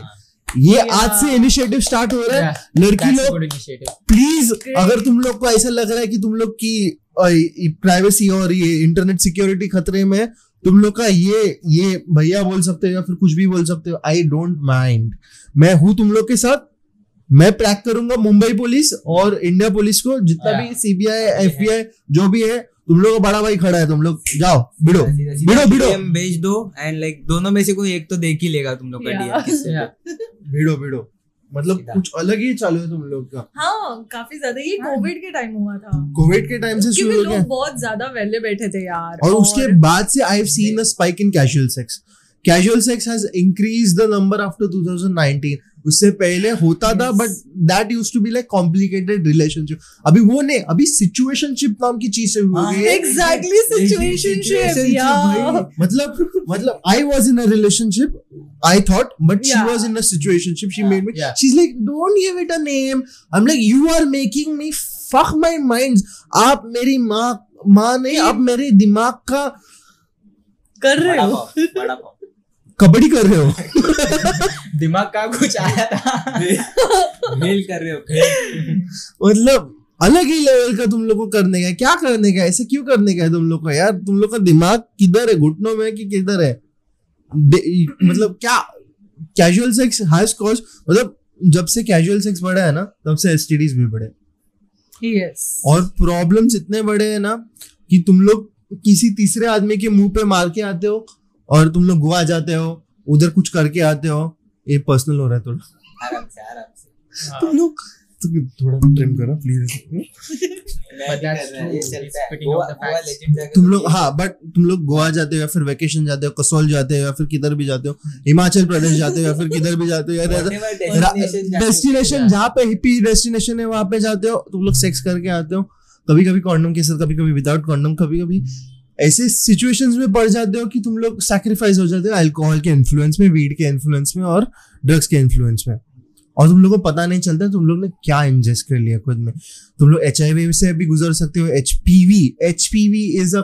ये आज से इनिशिएटिव स्टार्ट हो रहा है। लड़की लोग प्लीज़ अगर तुम लोग को ऐसा लग रहा है कि तुम लोग की प्राइवेसी और ये इंटरनेट सिक्योरिटी खतरे में है तुम लोग का ये ये भैया बोल सकते हो या फिर कुछ भी बोल सकते हो आई डोंट माइंड मैं हूँ तुम लोग के साथ मैं ट्रैक करूँगा मुंबई पुलिस और इंडिया पुलिस को जितना भी सीबीआई एफबीआई जो भी है तुम लोग बड़ा भाई खड़ा है तुम लोग जाओ भिड़ो सीधा- सीधा भिड़ो भिड़ो। भेज दो एंड लाइक दोनों में से कोई एक तो देख ही लेगा तुम लोग का डीएम भिड़ो भिड़ो। मतलब कुछ अलग ही चालू है तुम लोग का। हाँ काफ़ी ज़्यादा। ये कोविड के टाइम हुआ था। कोविड के टाइम से शुरू हो गया। लोग बहुत ज़्यादा वेले बैठे थे यार और उसके बाद से I have seen a spike in casual sex casual sex has increase the number after 2019 उससे पहले होता yes. था but that use to be like complicated relationship अभी वो नहीं अभी सिचुएशनशिप नाम की चीज़ शुरू हो गई है एग्जैक्टली सिचुएशनशिप मतलब मतलब I was in a relationship I thought, but she Yeah. was in a situationship. She made me. Yeah. She's like, don't give it a name. I'm like, you are making me fuck my minds. आप मेरी माँ माँ नहीं आप मेरे दिमाग का कर रहे हो। कबड्डी कर रहे हो? दिमाग का कुछ आया था। फेल कर रहे हो मतलब अलग ही लेवल का तुम लोग को करने का क्या करने का ऐसे क्यों करने का है तुम लोग को? यार तुम लोग का दिमाग किधर है? घुटनों में कि किधर है? मतलब क्या कैजुअल सेक्स हैज़ कॉज मतलब जब से कैजुअल सेक्स बढ़ा है ना तब से एसटीडीज भी बढ़े। यस और प्रॉब्लम्स इतने बड़े हैं ना कि तुम लोग किसी तीसरे आदमी के मुँह पे मार के आते हो और तुम लोग गोवा जाते हो उधर कुछ करके आते हो ये पर्सनल हो रहा है थोड़ा। आराम से आराम से। तुम लोग तो थोड़ा ट्रिम करो प्लीज़ है, है। तुम तो लोग हाँ बट तुम लोग गोवा जाते हो या फिर वेकेशन जाते हो कसौल जाते हो या फिर किधर भी जाते हो हिमाचल प्रदेश जाते हो या फिर किधर भी जाते हो या डेस्टिनेशन जहाँ पे हिप्पी डेस्टिनेशन है वहाँ पे जाते हो तुम लोग सेक्स करके आते हो कभी कभी कॉन्डम के साथ कभी कभी विदाउट कॉन्डम कभी कभी ऐसे सिचुएशंस में पड़ जाते हो कि तुम लोग सैक्रिफाइस हो जाते हो अल्कोहल के इन्फ्लुएंस में वीड के इन्फ्लुएंस में और ड्रग्स के इन्फ्लुएंस में। और तुम लोग को पता नहीं चलता तुम लोग ने क्या इंजेस्ट कर लिया खुद में। तुम लोग एच से भी गुजर सकते हो H P V H P V is a.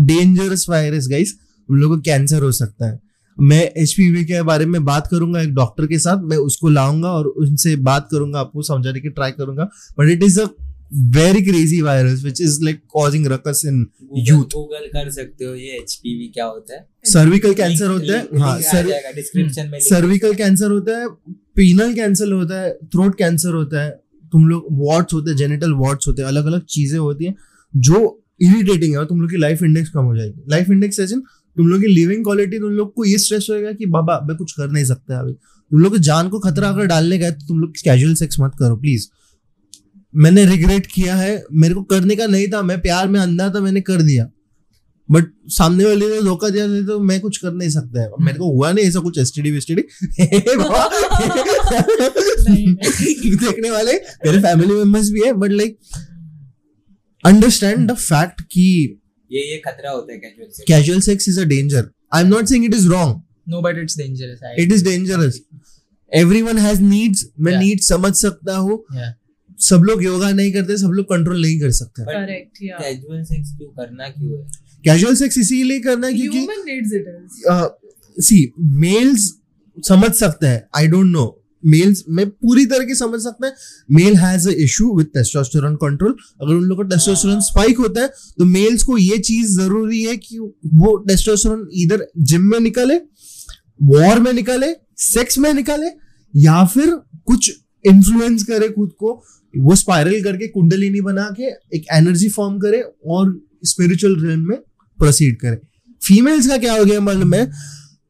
Dangerous virus guys तुम लोग को कैंसर हो सकता है। मैं एचपीवी के बारे में बात करूँगा एक डॉक्टर के साथ मैं उसको लाऊँगा और उनसे बात करूँगा आपको समझाने की ट्राई करूँगा। But it is a very crazy virus which is like causing ruckus in Google- youth Google कर सकते हो ये एचपीवी क्या होता है? सर्विकल कैंसर होता है। हाँ जाएगा डिस्क्रिप्शन में। सर्विकल कैंसर होता है पीनल कैंसर होता है थ्रोट कैंसर होता है। तुम लोग वार्ड्स होते हैं जेनिटल वार्ड्स होते हैं अलग अलग चीज़ें होती हैं जो इरिटेटिंग है और तुम लोग की लाइफ इंडेक्स कम हो जाएगी। लाइफ इंडेक्स सेशन तुम लोग की लिविंग क्वालिटी तुम लोग को ये स्ट्रेस होएगा कि बाबा मैं कुछ कर नहीं सकता अभी। तुम लोग जान को खतरा अगर डालने गए तो तुम लोग कैजुअल सेक्स मत करो प्लीज़ मैंने रिग्रेट किया है। मेरे को करने का नहीं था मैं प्यार में अंधा था मैंने कर दिया। बट सामने वाले ने धोखा दिया नहीं तो मैं कुछ कर नहीं सकता है। मेरे को हुआ नहीं ऐसा कुछ एस टी डी देखने वाले मेरे फैमिली मेंबर्स भी है but like understand the fact कि ये ये खतरा होता है कैजुअल से casual sex is a danger I am not saying it is wrong no but it's dangerous it is dangerous everyone has needs मैं नीड्स समझ सकता हूँ। सब लोग योगा नहीं करते सब लोग कंट्रोल नहीं कर सकते। Correct, कैजुअल सेक्स क्यों करना क्यों है? कैजुअल सेक्स इसीलिए करना है क्योंकि Human needs it is. See males समझ सकते हैं आई डोंट नो मेल्स में पूरी तरह की समझ सकते हैं male has a issue with testosterone control अगर उन लोग का टेस्टोस्टेरोन स्पाइक होता है तो मेल्स को ये चीज़ ज़रूरी है कि वो टेस्टोस्टेरोन इधर जिम में निकाले वॉर में निकाले सेक्स में निकाले या फिर कुछ इन्फ्लुएंस करे खुद को, वो स्पाइरल करके कुंडलिनी बना के एक एनर्जी फॉर्म करे और स्पिरिचुअल रियल्म में प्रोसीड करे। फीमेल्स का क्या हो गया मतलब में?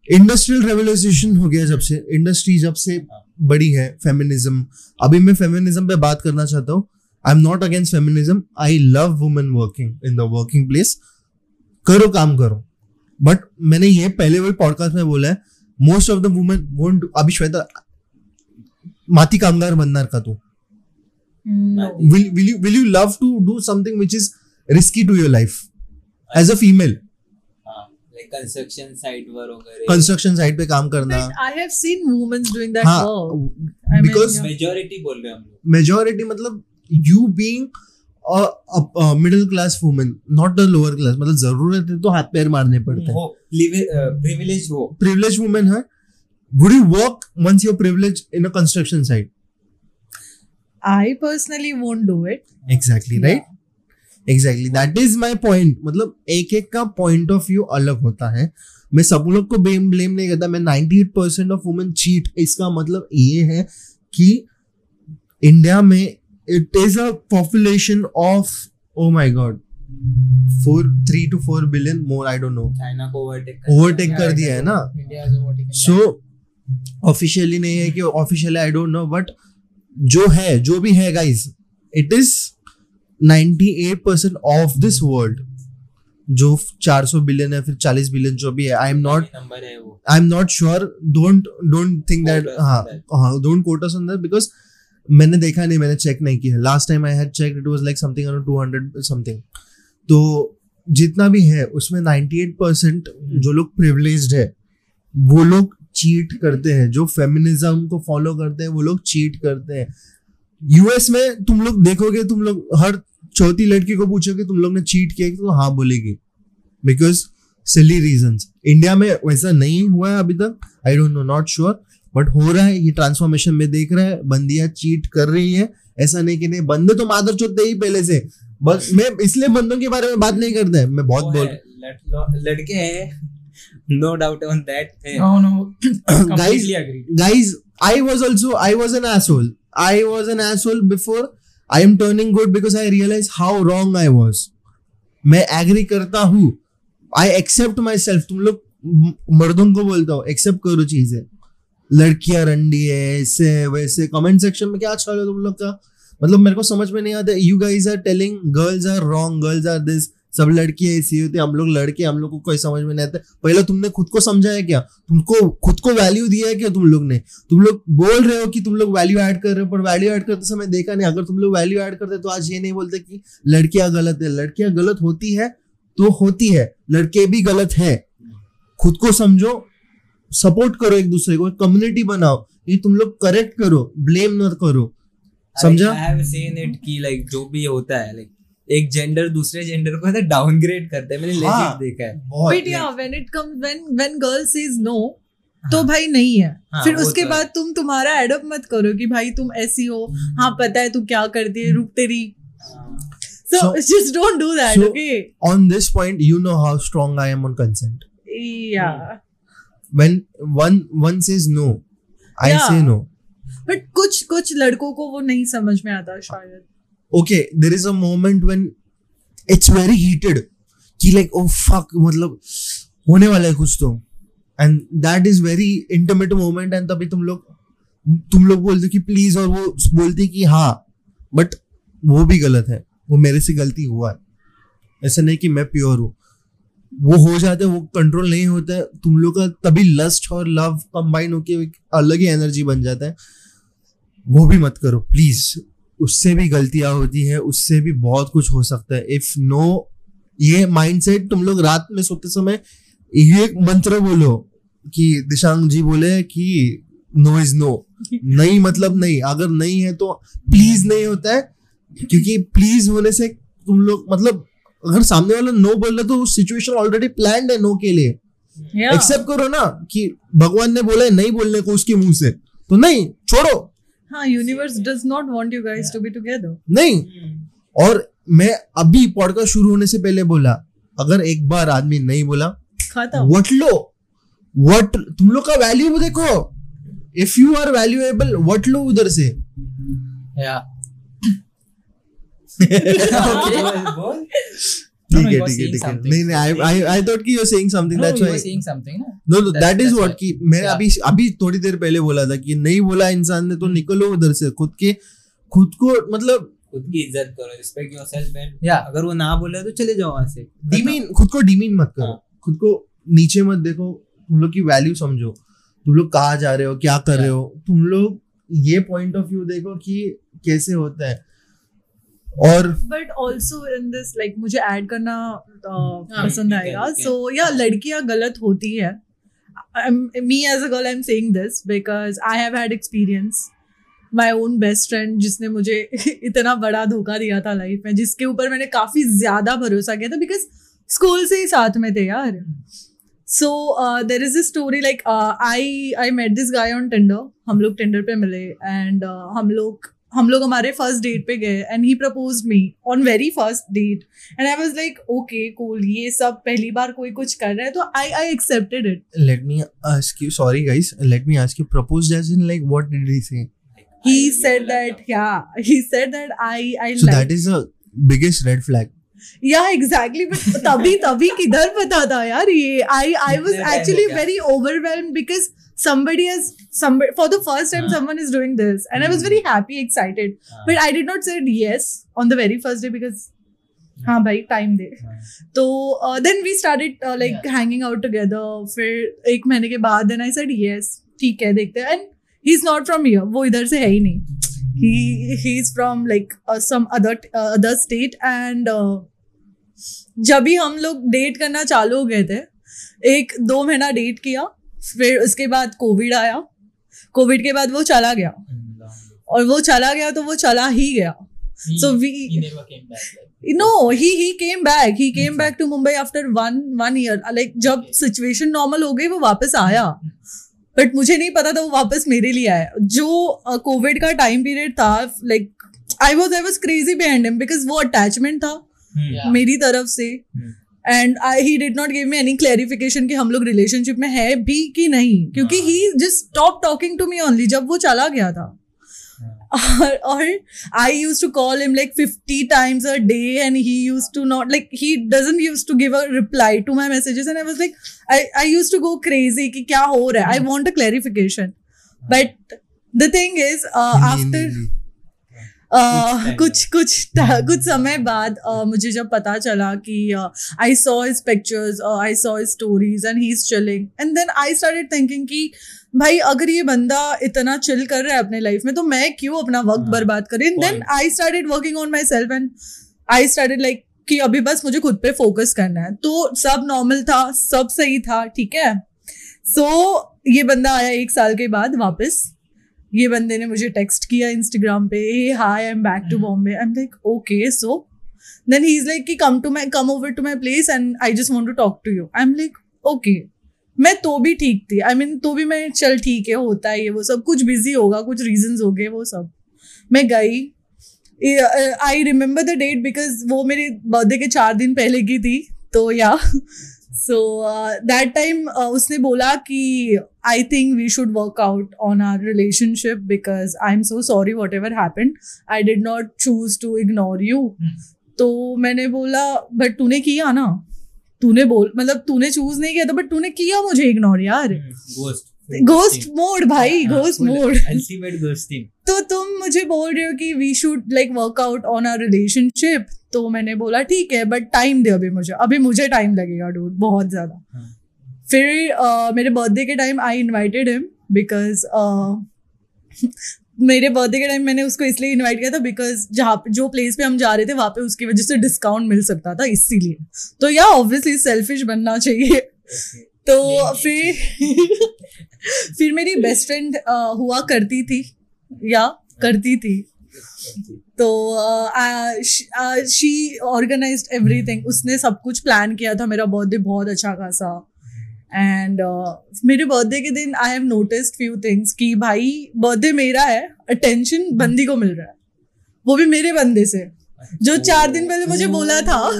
इंडस्ट्रियल रेवोल्यूशन हो गया जब से इंडस्ट्री जब से बड़ी है फेमिनिज्म अभी मैं फेमिनिज्म पे बात करना चाहता हूँ। I am not against feminism I love women working in the working place करो काम करो। बट मैंने ये पहले वाले पॉडकास्ट में बोला है most of the women won't अभी श्वेता माती कामगार बनणार का तू? Will you love to do something which is risky to your life as a female construction site पे काम करना. आई बिकॉज़ मेजॉरिटी बोल रहे हम मतलब you being a middle class woman not a lower class मतलब ज़रूरत है तो हाथ पैर मारने पड़ते हैं. प्रिविलेज वो है would you work once you're privileged in a construction site? I personally won't do it. exactly right? Exactly that is my point मतलब एक एक का पॉइंट ऑफ़ व्यू अलग होता है। मैं सब लोग को ब्लेम ब्लेम नहीं करता। मैं 98% परसेंट ऑफ़ वुमेन चीट इसका मतलब ये है कि इंडिया में it is a population of oh my god four three two four billion more I don't know China को ओवरटेक ओवरटेक कर दिया है ना। सो ऑफिशियली नहीं है कि officially I don't know but जो है जो भी है guys it is 98% percent of this world जो 400 बिलियन है फिर 40 बिलियन जो भी है I am not I am not sure don't don't think that हाँ हाँ don't quote us on that because मैंने देखा नहीं मैंने चेक नहीं किया। Last time I had check it was like something around 200 something तो जितना भी है उसमें 98% परसेंट जो लोग प्रिविलेज्ड है वो लोग चीट करते हैं जो फेमिनिज्म को फॉलो करते हैं वो लोग चीट करते हैं। यूएस में तुम लोग देखोगे तुम लोग हर चौथी लड़की को पूछोगे तुम लोग ने चीट किया है? तो हाँ बोलेगी। बिकॉज़ सिली रीजन इंडिया में वैसा नहीं हुआ है अभी तक I don't know not sure but हो रहा है ये ट्रांसफॉर्मेशन में देख रहा है बंदियाँ चीट कर रही है। ऐसा नहीं कि नहीं बंदे तो मादर चोते ही पहले से। बस मैं इसलिए बंदों के बारे में बात नहीं करता है मैं बहुत बोल है, लड़के हैं no doubt on that no no guys agree guys i was also i was an asshole. I was an asshole before i am turning good because i realized how wrong i was. मैं agree करता हूँ। I accept my सेल्फ तुम लोग मर्दों को बोलता हो एक्सेप्ट करो चीज़ें। लड़कियाँ रंडी है ऐसे वैसे कमेंट सेक्शन में क्या चल रहा है तुम लोग का? मतलब मेरे को समझ में नहीं आता। You guys are telling girls are wrong girls are this सब लड़की ऐसी होती हम लोग लड़के हम लोग को कोई समझ में नहीं आता। पहले तुमने खुद को समझा है क्या? तुमको खुद को वैल्यू दिया है क्या तुम लोग ने? तुम लोग बोल रहे हो कि तुम लोग वैल्यू ऐड कर रहे हो पर वैल्यू ऐड करते समय देखा नहीं। अगर तुम लोग वैल्यू ऐड करते तो आज ये नहीं बोलते कि लड़कियाँ गलत है। लड़कियाँ गलत होती है तो होती है। लड़के भी गलत है। खुद को समझो सपोर्ट करो एक दूसरे को कम्युनिटी बनाओ। ये तुम लोग करेक्ट करो ब्लेम मत करो। समझा? आई हैव सीन इट कि लाइक जो भी होता है लाइक एक जेंडर दूसरे जेंडर को डाउनग्रेड करते हैं। मैंने हाँ, देखा है। But when it come girls is no तो भाई नहीं है। हाँ, फिर उसके तो बाद तुम तुम्हारा एडप्ट मत करो कि भाई तुम ऐसी हो। हाँ पता है तू क्या करती है रुक तेरी। So just don't do that okay on this point you know how strong I am on consent या one one says no I say no but कुछ कुछ लड़कों को वो नहीं समझ में आता शायद। Okay, there is a moment when it's very heated. कि like oh fuck मतलब होने वाला है कुछ तो। And that is very intimate moment and तभी तुम लोग तुम लोग बोलते कि प्लीज़ और वो बोलते कि हाँ बट वो भी गलत है। वो मेरे से गलती हुआ है। ऐसा नहीं कि मैं प्योर हूँ। वो हो जाता है, वो कंट्रोल नहीं होता है। तुम लोग का तभी लस्ट और लव कंबाइन होके एक अलग ही एनर्जी बन जाता है। वो भी मत करो प्लीज़ उससे भी गलतियाँ होती है उससे भी बहुत कुछ हो सकता है। इफ़ नो ये माइंडसेट तुम लोग रात में सोते समय ये मंत्र बोलो कि दिशांग जी बोले कि नो इज़ नो नहीं मतलब नहीं अगर नहीं है तो प्लीज़ नहीं होता है क्योंकि प्लीज़ होने से तुम लोग मतलब अगर सामने वाला नो बोल रहा तो सिचुएशन ऑलरेडी प्लान है नो के लिए। Accept Yeah. एक्सेप्ट करो ना कि भगवान ने बोला है नहीं बोलने को उसके मुँह से। तो नहीं छोड़ो। हाँ universe does not want you guys to be together नहीं। और मैं अभी पॉडकास्ट शुरू होने से पहले बोला अगर एक बार आदमी नहीं बोला वट लो? वट तुम लोग का वैल्यू देखो। If you are valuable what लो उधर से? Yeah. बोल No, ठीक है ठीक है ठीक है। नहीं नहीं आई आई आई थॉट कि you are saying something that's why saying something. No? No no that is what कि मैं अभी अभी थोड़ी देर पहले बोला था कि नहीं बोला इंसान ने तो निकलो उधर से खुद के खुद को मतलब खुद की इज़्ज़त करो रिस्पेक्ट योरसेल्फ एंड Yeah. अगर वो ना बोले तो चले जाओ वहाँ से। डीमीन खुद को डीमीन मत करो। हाँ। खुद को नीचे मत देखो। तुम लोग की वैल्यू समझो। तुम लोग कहाँ जा रहे हो क्या कर रहे हो? तुम लोग ये पॉइंट ऑफ़ व्यू देखो कि कैसे होता है। और but also in this like मुझे ऐड करना uh, हाँ, पसंद आएगा। सो या लड़कियाँ गलत होती है। Me as a girl I am saying this because I have had experience my own best friend जिसने मुझे इतना बड़ा धोखा दिया था लाइफ में जिसके ऊपर मैंने काफ़ी ज़्यादा भरोसा किया था बिकॉज़ स्कूल से ही साथ में थे यार। So there is a story like I I met this guy on Tinder हम लोग टेंडर पे मिले एंड uh, हम लोग हम लोग हमारे फ़र्स्ट डेट पे गए and he propose me on very first date and I was like okay cool ये सब पहली बार कोई कुछ कर रहा है तो I I accepted it let me ask you sorry guys let me ask you propose as in like what did he say he said that या he said that I I so that is a biggest red flag या exactly तभी तभी किधर पता था यार ये? I I was actually very overwhelmed because somebody has somebody for the first time हाँ. someone is doing this. And mm. i was very happy excited. हाँ. but i did not say yes on the very first day because हाँ भाई time दे. तो then we started like hanging out together फिर एक महीने के बाद देन आई सेड यस ठीक है देखते हैं। And he is not from here वो इधर से है ही नहीं। He is from like some other other state and जब भी हम लोग डेट करना चालू हो गए थे एक दो महीना डेट किया फिर उसके बाद कोविड आया। कोविड के बाद वो चला गया। और वो चला गया तो वो चला ही गया। He, So we- he never came back. Like, no he he came back. He came back to mumbai after one one year. Like जब सिचुएशन नॉर्मल हो गई वो वापस आया। बट मुझे नहीं पता था वो वापस मेरे लिए आया। जो कोविड का टाइम पीरियड था like I was I was crazy behind him because वो अटैचमेंट था Yeah. मेरी तरफ़ से। And I he did not give me any clarification कि हम लोग रिलेशनशिप में है भी कि नहीं। क्योंकि he. Just stop talking to me only जब वो चला गया था। और और I use to call him like fifty times a day and he use to not like he doesn't use to give a reply to my messages and I was like I I use to go crazy कि क्या हो रहा है। I want a clarification but the thing is after Uh, कुछ कुछ कुछ समय बाद uh, मुझे जब पता चला कि I saw his pictures I saw his stories and he is chilling and then I started thinking कि भाई अगर ये बंदा इतना चिल कर रहा है अपने लाइफ में तो मैं क्यों अपना वक्त हाँ, बर्बाद करें? Then. I started working on my self and I started like कि अभी बस मुझे खुद पे फोकस करना है। तो सब नॉर्मल था सब सही था ठीक है? सो so, ये बंदा आया एक साल के बाद वापस। ये बंदे ने मुझे टेक्स्ट किया इंस्टाग्राम पे hi I am back to Bombay I am like okay so then he is like कि come to my come over to my place and I just want to talk to you I am like okay मैं तो भी ठीक थी। आई I mean mean, तो भी मैं चल ठीक है होता है ये वो सब। कुछ बिज़ी होगा कुछ रीजंस हो गए वो सब. मैं गई। I remember the date because वो मेरे बर्थडे के चार दिन पहले की थी तो या सो दैट टाइम उसने बोला कि think we should work out on our relationship because I am so sorry whatever happen I did not choose to ignore you तो मैंने बोला बट तूने किया ना? तूने बोल मतलब तूने चूज़ नहीं किया था बट तूने किया मुझे इग्नोर यार। घोस्ट घोस्ट मोड भाई घोस्ट मोड अल्टीमेट घोस्टिंग तो तुम मुझे बोल रहे हो कि we should like work out on our relationship तो मैंने बोला ठीक है बट टाइम दे अभी मुझे अभी मुझे टाइम लगेगा डूड बहुत ज़्यादा. हाँ. फिर uh, मेरे बर्थडे के time I invited him because मेरे बर्थडे के टाइम मैंने उसको इसलिए इनवाइट किया था बिकॉज़ जहाँ जो प्लेस पे हम जा रहे थे वहाँ पे उसकी वजह से डिस्काउंट मिल सकता था इसीलिए। तो या ऑब्वियसली सेल्फिश बनना चाहिए। तो फिर फिर मेरी बेस्ट फ्रेंड हुआ करती थी। या करती थी। तो शी ऑर्गेनाइज एवरीथिंग उसने सब कुछ प्लान किया था। मेरा बर्थडे बहुत अच्छा खासा। एंड uh, मेरे बर्थडे के दिन I have notice few things कि भाई बर्थडे मेरा है अटेंशन बंदी को मिल रहा है। वो भी मेरे बंदे से। जो चार दिन पहले मुझे बोला था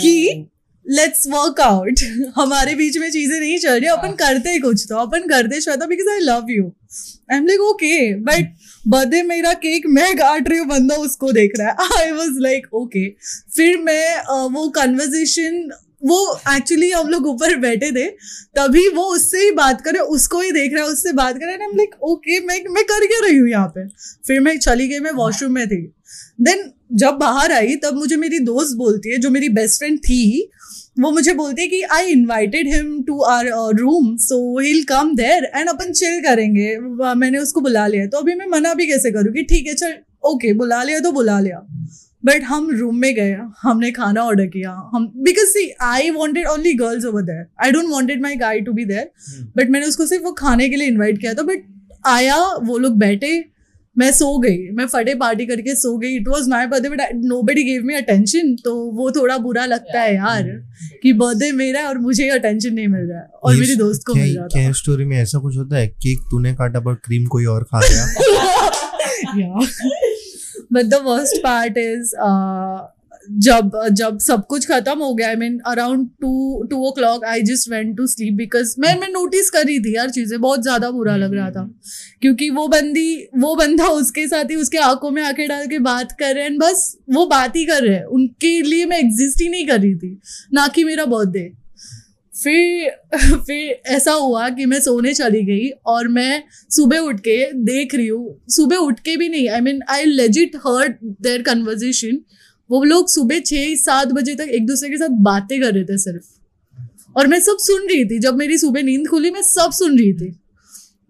कि लेट्स वर्क आउट हमारे बीच में चीज़ें नहीं चल रही अपन करते ही कुछ तो। अपन करते Shweta because I love you I am like okay but birthday मेरा केक मैं काट रही हूँ बंदा उसको देख रहा है। आई वॉज़ लाइक ओके फिर मैं uh, वो कन्वर्जेशन वो एक्चुअली हम लोग ऊपर बैठे थे, तभी वो उससे ही बात करे, उसको ही देख रहा है, उससे बात करे एम लाइक ओके मैं मैं कर क्या रही हूँ यहाँ पे? फिर मैं चली गई, मैं वॉशरूम में थी। देन जब बाहर आई, तब मुझे मेरी दोस्त बोलती है, जो मेरी बेस्ट फ्रेंड थी, वो मुझे बोलती है कि I invited him to our room so he'll come there and upon chill करेंगे। मैंने उसको बुला लिया तो अभी मैं मना भी कैसे करूँ कि ठीक है, चल ओके बुला लिया तो बुला लिया। बट हम रूम में गए हमने खाना ऑर्डर किया हम because see I wanted only girls over there I don't wanted my guy to be there but मैंने उसको सिर्फ़ वो खाने के लिए इन्वाइट किया था बट आया वो लोग बैठे मैं सो गई मैं फटे पार्टी करके सो गई. It was my birthday but nobody gave me attention तो वो थोड़ा बुरा लगता है यार कि बर्थडे मेरा है और मुझे अटेंशन नहीं मिल रहा है और मेरी दोस्त को मिल रहा क्या स्टोरी में ऐसा कुछ होता है? केक तूने काटा पर क्रीम कोई और खा गया? the worst part is uh, जब जब सब कुछ खत्म हो गया I mean around two two o'clock I just went to sleep because मैं मैं नोटिस कर रही थी यार चीज़ें बहुत ज़्यादा बुरा लग रहा था। क्योंकि वो बंदी वो बंदा उसके साथ ही उसके आँखों में आँखें डाल के बात कर रहे हैं बस वो बात ही कर रहे हैं। उनके लिए मैं एग्जिस्ट ही नहीं कर रही थी ना कि मेरा बर्थडे फिर फिर ऐसा हुआ कि मैं सोने चली गई और मैं सुबह उठ के देख रही हूँ। सुबह उठ के भी नहीं I mean I legit heard their conversation वो लोग सुबह छः सात बजे तक एक दूसरे के साथ बातें कर रहे थे सिर्फ़। और मैं सब सुन रही थी। जब मेरी सुबह नींद खुली, मैं सब सुन रही थी।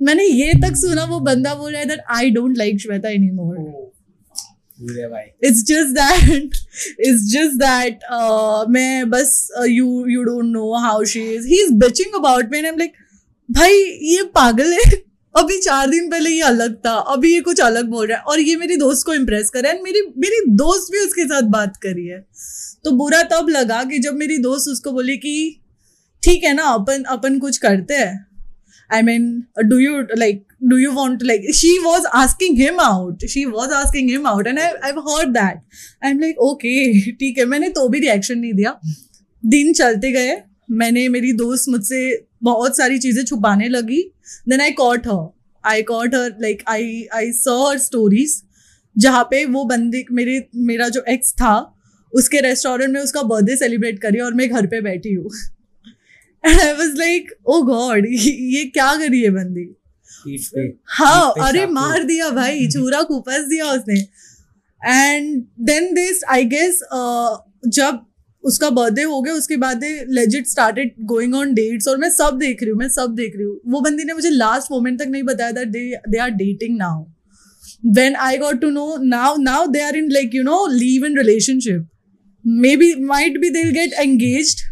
मैंने ये तक सुना, वो बंदा बोल रहा है that I don't like Shweta anymore just that it's just that uh, मैं बस uh, you you don't know how she is. He's bitching about me and I'm like भाई ये पागल है। अभी चार दिन पहले ये अलग था। अभी ये कुछ अलग बोल रहा है। और ये मेरी दोस्त को इम्प्रेस कर रहा है मेरी मेरी दोस्त भी उसके साथ बात करी है। तो बुरा तब लगा कि जब मेरी दोस्त उसको बोली कि ठीक है ना अपन अपन कुछ करते हैं। I mean, do you like? Do you want to like? She was asking him out. She was asking him out, and I I've heard that. I'm like, okay, ठीक है. मैंने तो भी रिएक्शन नहीं दिया. दिन चलते गए. मैंने मेरी दोस्त मुझसे बहुत सारी चीज़ें छुपाने लगी. Then I caught her. I caught her like I I saw her stories. जहाँ पे वो बंदे मेरे मेरा जो एक्स था उसके रेस्टोरेंट में उसका बर्थडे सेलिब्रेट करी और मैं घर पे बैठी हूँ and I was like oh God ये क्या करी है बंदी? हाँ अरे मार दिया भाई छुरा कुपस दिया उसने। And then this I guess जब उसका बर्थडे हो गया उसके बाद legit started going on dates और मैं सब देख रही हूँ मैं सब देख रही हूँ। वो बंदी ने मुझे लास्ट मोमेंट तक नहीं बताया that they they are dating now when I got to know now now they are in like you know leave in relationship. Maybe might be they'll get engaged.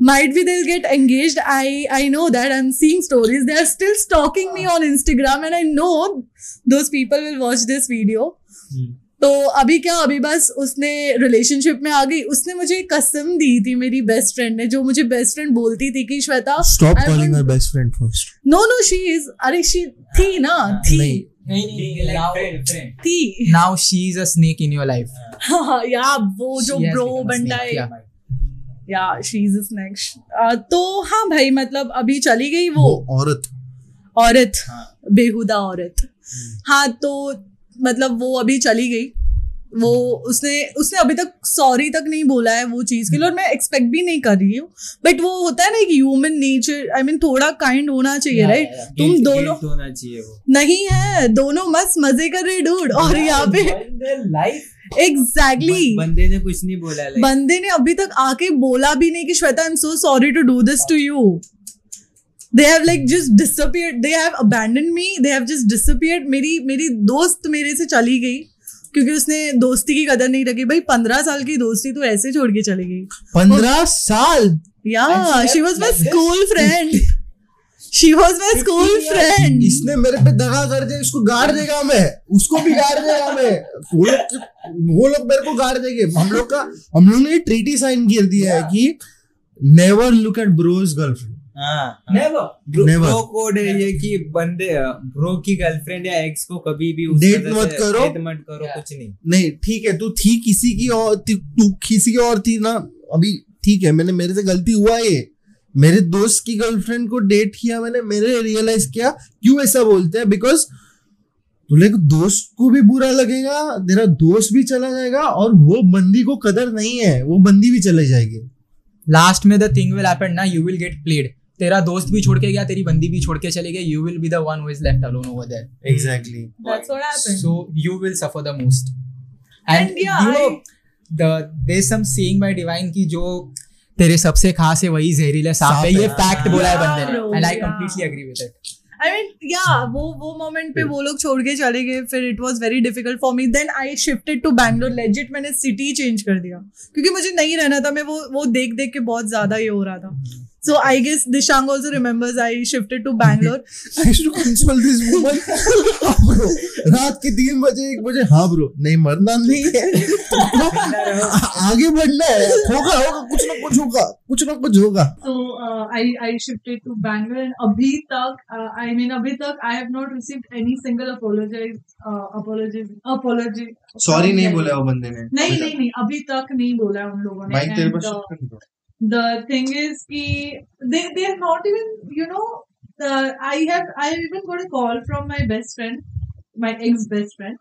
Might be they'll get engaged i i know that i'm seeing stories they are still stalking me on instagram and i know those people will watch this video तो अभी क्या अभी बस उसने relationship में आ गई उसने मुझे कसम दी थी मेरी बेस्ट फ्रेंड ने जो मुझे बेस्ट फ्रेंड बोलती थी कि Shweta stop calling her best friend first no no she is अरे शी थी ना थी नहीं थी now she is a snake in your life हाँ, या वो जो ब्रो बनता है. या शी इज़ स्नैक तो हाँ भाई मतलब अभी चली गई वो। वो औरत। औरत हाँ। बेहुदा औरत। हाँ तो मतलब वो अभी चली गई। वो उसने उसने अभी तक सॉरी तक नहीं बोला है वो चीज़ के लिए और मैं एक्सपेक्ट भी नहीं कर रही हूँ। बट वो होता है ना कि ह्यूमन नेचर आई मीन थोड़ा काइंड होना चाहिए Yeah, राइट. तुम Guilt- दोनों guilt होना चाहिए वो। नहीं है दोनों मस्त मज़े कर रहे डूड और यहाँ पे लाइफ एग्जैक्टली बंदे ने कुछ नहीं बोला like, बंदे ने अभी तक आके बोला भी नहीं कि Shweta I am so sorry to do this to you they have like just disappeared they have abandon me they have just disappeared मेरी मेरी दोस्त मेरे से चली गई क्योंकि उसने दोस्ती की कदर नहीं रखी। भाई पंद्रह साल की दोस्ती तो ऐसे छोड़ के चली गई। पंद्रह साल? या she was my school friend she was my school friend इसने मेरे पे दगा कर दिया इसको गाड़ देगा मैं। उसको भी गाड़ देगा मैं। वो लोग वो लोग मेरे को गाड़ देंगे। हम लोग का हम लोग ने ट्रीटी साइन कर दिया है कि never look at bro's girlfriend हाँ। नेवर ब्रो कोड है ये कि बंदे ब्रो की गर्लफ्रेंड या एक्स को कभी भी वजह मत करो। date मत करो कुछ नहीं। नहीं ठीक है तू थी किसी की और तू तू किसी की और थी ना अभी ठीक है मैंने मेरे से गलती हुआ ये। मेरे दोस्त की गर्लफ्रेंड को डेट किया मैंने मैंने रियलाइज़ किया क्यों ऐसा बोलते हैं? बिकॉज़ तुले को दोस्त को भी बुरा लगेगा तेरा दोस्त भी चला जाएगा और वो बंदी को कदर नहीं है वो बंदी भी चले जाएगी। लास्ट में द थिंग विल हैपन ना यू विल गेट प्लेड तेरा दोस्त भी छोड़ के गया तेरी बंदी भी छोड़ के चले गए you will be the one who is left alone over there exactly That's what happened. so you will suffer the most. And, And yeah, you know I- the there's some saying by divine की जो तेरे सबसे खास है वही जहरीला सांप है। ये। फैक्ट बोला है बंदे ने। And I completely agree with it I mean या वो वो मोमेंट पे वो लोग छोड़ के चले गए। फिर it was very difficult for me then I shifted to Bangalore legit मैंने सिटी चेंज कर दिया। क्योंकि मुझे नहीं रहना था। मैं वो वो देख देख के बहुत ज़्यादा ये हो रहा था। So I guess Dishang also remembers I shifted to Bangalore I used to console this woman. हाँ bro, रात के तीन बजे एक बजे हाँ ब्रो नहीं मरना नहीं है। आगे बढ़ना है। होगा होगा कुछ ना कुछ होगा। कुछ ना कुछ होगा। So uh, I I shifted to Bangalore and अभी तक uh, I mean अभी तक I have not received any single apology uh, apology apology. Sorry नहीं बोला वो बंदे ने। नहीं नहीं नहीं अभी तक नहीं बोला उन लोगों ने। माइक तेरे And, पास uh, shift कर दो। the thing is ki they they have not even you know uh, I have I even got a call from my best friend my ex best friend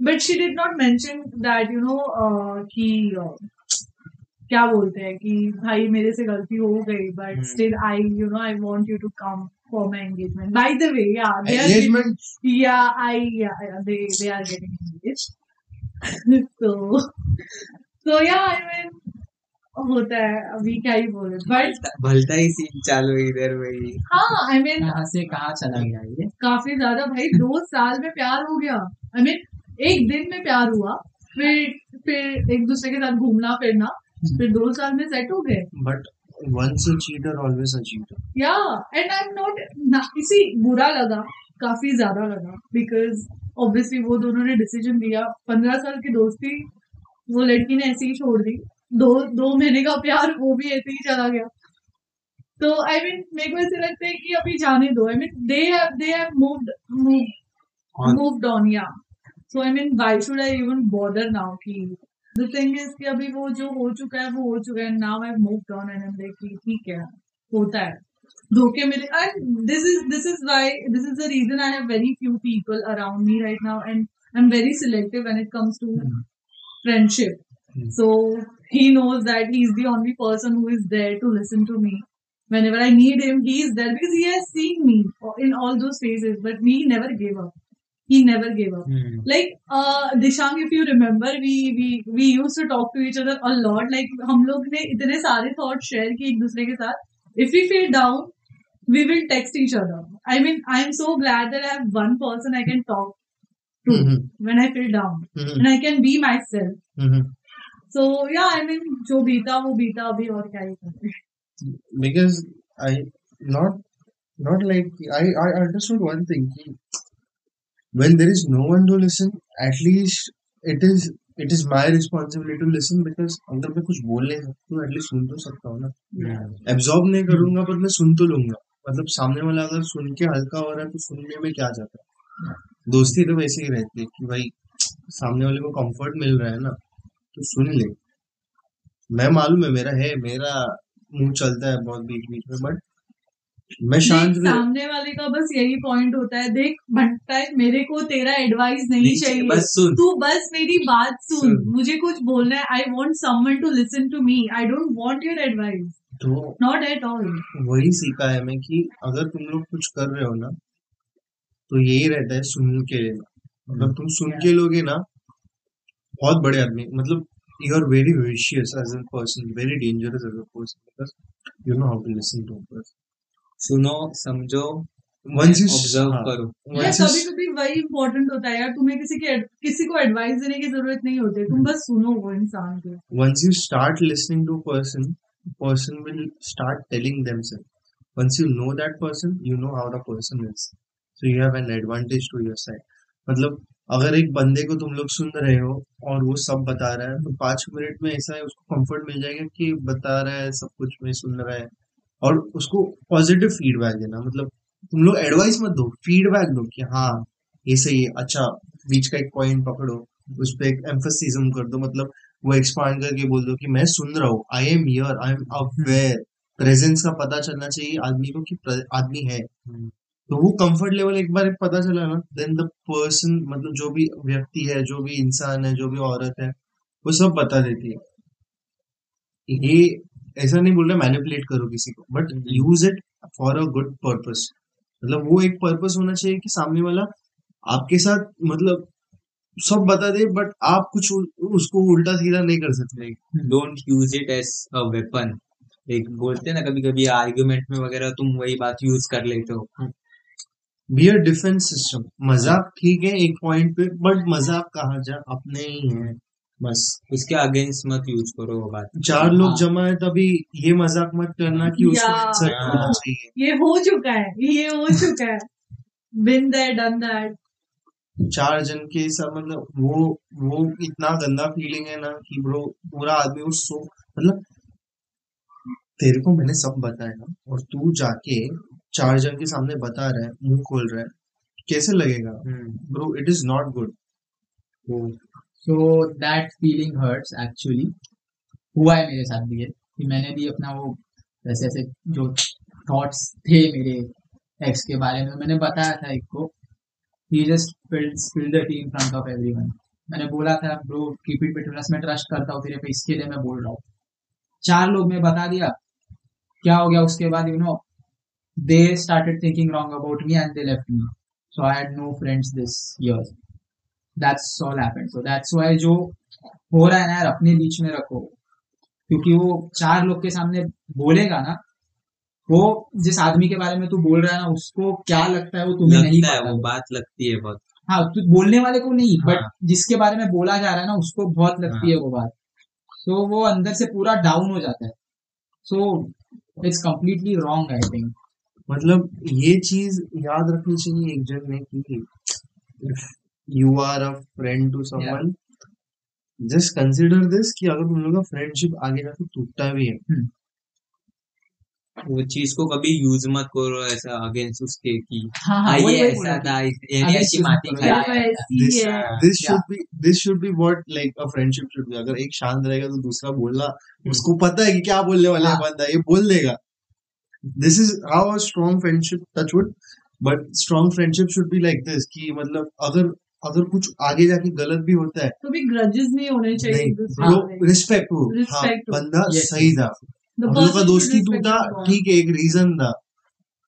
but she did not mention that you know uh, कि uh, क्या बोलते हैं कि भाई मेरे से गलती हो गई but Hmm. Still I you know I want you to come for my engagement by the way yeah they are Engagement yeah i yeah, yeah they they are getting engaged so so yeah i mean होता है अभी क्या ही बोले। But भलता ही scene चालू इधर वही हाँ आई मीन कहाँ से कहाँ चला गया ये? काफ़ी ज़्यादा भाई दो साल में प्यार हो गया। आई I मीन mean, एक दिन में प्यार हुआ फिर फिर एक दूसरे के साथ घूमना फिरना फिर दो साल में सेट हो गए। But once a cheater always a cheater. या एंड आई एम नॉट इसी बुरा लगा काफ़ी ज़्यादा लगा बिकॉज़ ऑब्वियसली वो दोनों ने डिसीज़न दिया। पंद्रह साल की दोस्ती वो लड़की ने ऐसे ही छोड़ दी। दो दो महीने का प्यार वो भी ऐसे ही चला गया। तो आई मीन मेरे को ऐसे लगता है कि अभी जाने दो। I mean they have they have moved moved on या so I mean why should I even bother now कि द थिंग इज़ कि अभी वो जो हो चुका है वो हो चुका है। Now I moved on and I am like ठीक है होता है। धोखे मिले and this is this is why this is the reason I have very few people around me right now and I am very selective when it comes to friendship. Hmm. So he knows that he's the only person who is there to listen to me. Whenever I need him, he is there because he has seen me in all those phases, but he never gave up. He never gave up. Like uh, Dishang, if you remember, we we we used to talk to each other a lot. Like हम लोग ने इतने सारे thoughts share किए एक दूसरे के साथ. If we feel down, we will text each other. I mean, I'm so glad that I have one person I can talk to Mhm. when I feel down, Mhm. and I can be myself. Mhm. So yeah, I mean, जो बीता वो बीता अभी और क्या ही करें. because I not not like I I understood one thing कि when there is no one to listen at least it is it is my responsibility to listen because अगर मैं कुछ बोल नहीं सकता हूँ एटलीस्ट सुन तो सकता हूँ ना। एब्जॉर्ब नहीं करूँगा पर मैं सुन तो लूँगा। मतलब सामने वाला अगर सुन के हल्का हो रहा है तो सुनने में क्या जाता है? दोस्ती तो वैसे ही रहती है कि भाई सामने वाले को कंफर्ट मिल रहा है ना। तो सुन ले। मैं मालूम है मेरा है मेरा मुँह चलता है बहुत बीच बीच में बट मैं शांत सामने वाले का बस यही पॉइंट होता है। देख भटका है मेरे को तेरा एडवाइस नहीं नहीं चाहिए। बस सुन। तू बस मेरी बात सुन। सुन। मुझे कुछ बोलना है। I want someone to listen to me I don't want your advice तो नॉट एट ऑल वही सीखा है मैं कि अगर तुम लोग कुछ कर रहे हो ना तो यही रहता है सुन के। लेना अगर तुम सुन के लोगे ना बहुत बड़े आदमी मतलब you are very vicious as a person very dangerous as a person because you know how to listen to person सुनो समझो once you ऑब्ज़र्व हाँ, करो यार once you कभी कभी वही इम्पोर्टेंट होता है यार तुम्हें किसी के किसी को एडवाइस देने की ज़रूरत नहीं होती तुम बस सुनो वो इंसान को once you start listening to a person, person will start telling themselves. Once you know that person, you know how the person is. So you have an advantage to your side. मतलब अगर एक बंदे को तुम लोग सुन रहे हो और वो सब बता रहा है तो पाँच मिनट में ऐसा है उसको कंफर्ट मिल जाएगा कि बता रहा है सब कुछ में सुन रहा है। और उसको पॉजिटिव फीडबैक देना मतलब तुम लोग एडवाइस मत दो फीडबैक दो कि हाँ ये सही है अच्छा बीच का एक पॉइंट पकड़ो उस पर एक एम्फोसिज्म कर दो मतलब वो एक्सपांड करके बोल दो कि मैं सुन रहा हूँ I am here I am aware presence का पता चलना चाहिए आदमी को कि आदमी है। हम्म। तो वो कंफर्ट लेवल एक बार पता चला ना देन द पर्सन मतलब जो भी व्यक्ति है, जो भी इंसान है, जो भी औरत है, वो सब बता देती है। ये ऐसा नहीं बोल रहा मैनिपुलेट करो किसी को but use it for a good purpose मतलब वो एक पर्पस होना चाहिए कि सामने वाला आपके साथ मतलब सब बता दे बट आप कुछ उसको उल्टा सीधा नहीं कर सकते। Don't use it as a weapon एक बोलते हैं ना कभी कभी आर्ग्यूमेंट में वगैरह, तुम वही बात यूज़ कर लेते हो। बी अ डिफेंस सिस्टम मज़ाक ठीक है एक पॉइंट पे बट मज़ाक कहा जा? अपने ही है। बस। उसके अगेंस्ट मत यूज़ करो वो बात। चार लोग हाँ। जमा है तभी ये मज़ाक मत करना कि उसको या- इंसल्ट हाँ। करना चाहिए। ये हो चुका है ये हो चुका है। बिन दैट डन दैट चार जन के सब मतलब वो वो इतना गंदा फीलिंग है ना कि ब्रो पूरा आदमी उस सो मतलब तेरे को मैंने सब बताया ना और तू जाके चार जन के सामने बता रहा है मुँह खोल रहा है कैसे लगेगा? Bro it is not good so that feeling hurts actually हुआ है मेरे साथ भी ये कि मैंने भी अपना वो ऐसे ऐसे जो थॉट्स थे मेरे एक्स के बारे में मैंने बताया था एक को। He just spill the tea in front of everyone मैंने बोला था bro keep it between us मैं ट्रस्ट करता हूँ तेरे पे इसके लिए मैं बोल रहा हूँ। चार लोग ने बता दिया। क्या हो गया उसके बाद you know they started thinking wrong about me and they left me so I had no friends this year that's all happened so that's why जो हो रहा है ना यार अपने बीच में रखो। क्योंकि वो चार लोग के सामने बोलेगा ना वो जिस आदमी के बारे में तू बोल रहा है ना उसको क्या लगता है वो तुम्हें नहीं लगता है पता। वो बात लगती है बहुत। हाँ तू बोलने वाले को नहीं बट हाँ। जिसके बारे में बोला जा रहा है ना उसको बहुत लगती है वो बात। तो वो अंदर से पूरा डाउन हो जाता है। So it's completely wrong I think मतलब ये चीज़ याद रखनी चाहिए एक जन ने कि you are a friend to someone just consider this कि अगर तुम लोग का फ्रेंडशिप आगे जाके टूटता भी है वो चीज़ को कभी यूज़ मत करो ऐसा अगेंस्ट उसके की हाँ हाँ हाँ ये ऐसा था। यानी ऐसी माटी खाई this Yeah. should be this should be what like a friendship should be अगर एक शांत रहेगा तो दूसरा बोलना उसको पता है कि क्या बोलने वाला है हाँ. बंदा ये बोल देगा this is how a strong friendship touch wood but strong friendship should be like this कि मतलब अगर अगर कुछ आगे जाके गलत भी होता है तो भी ग्रजेस नहीं होने चाहिए। रिस्पेक्ट हो। हाँ बंदा Yes, सही था। हम लोग का दोस्ती टूटा ठीक है एक रीजन था।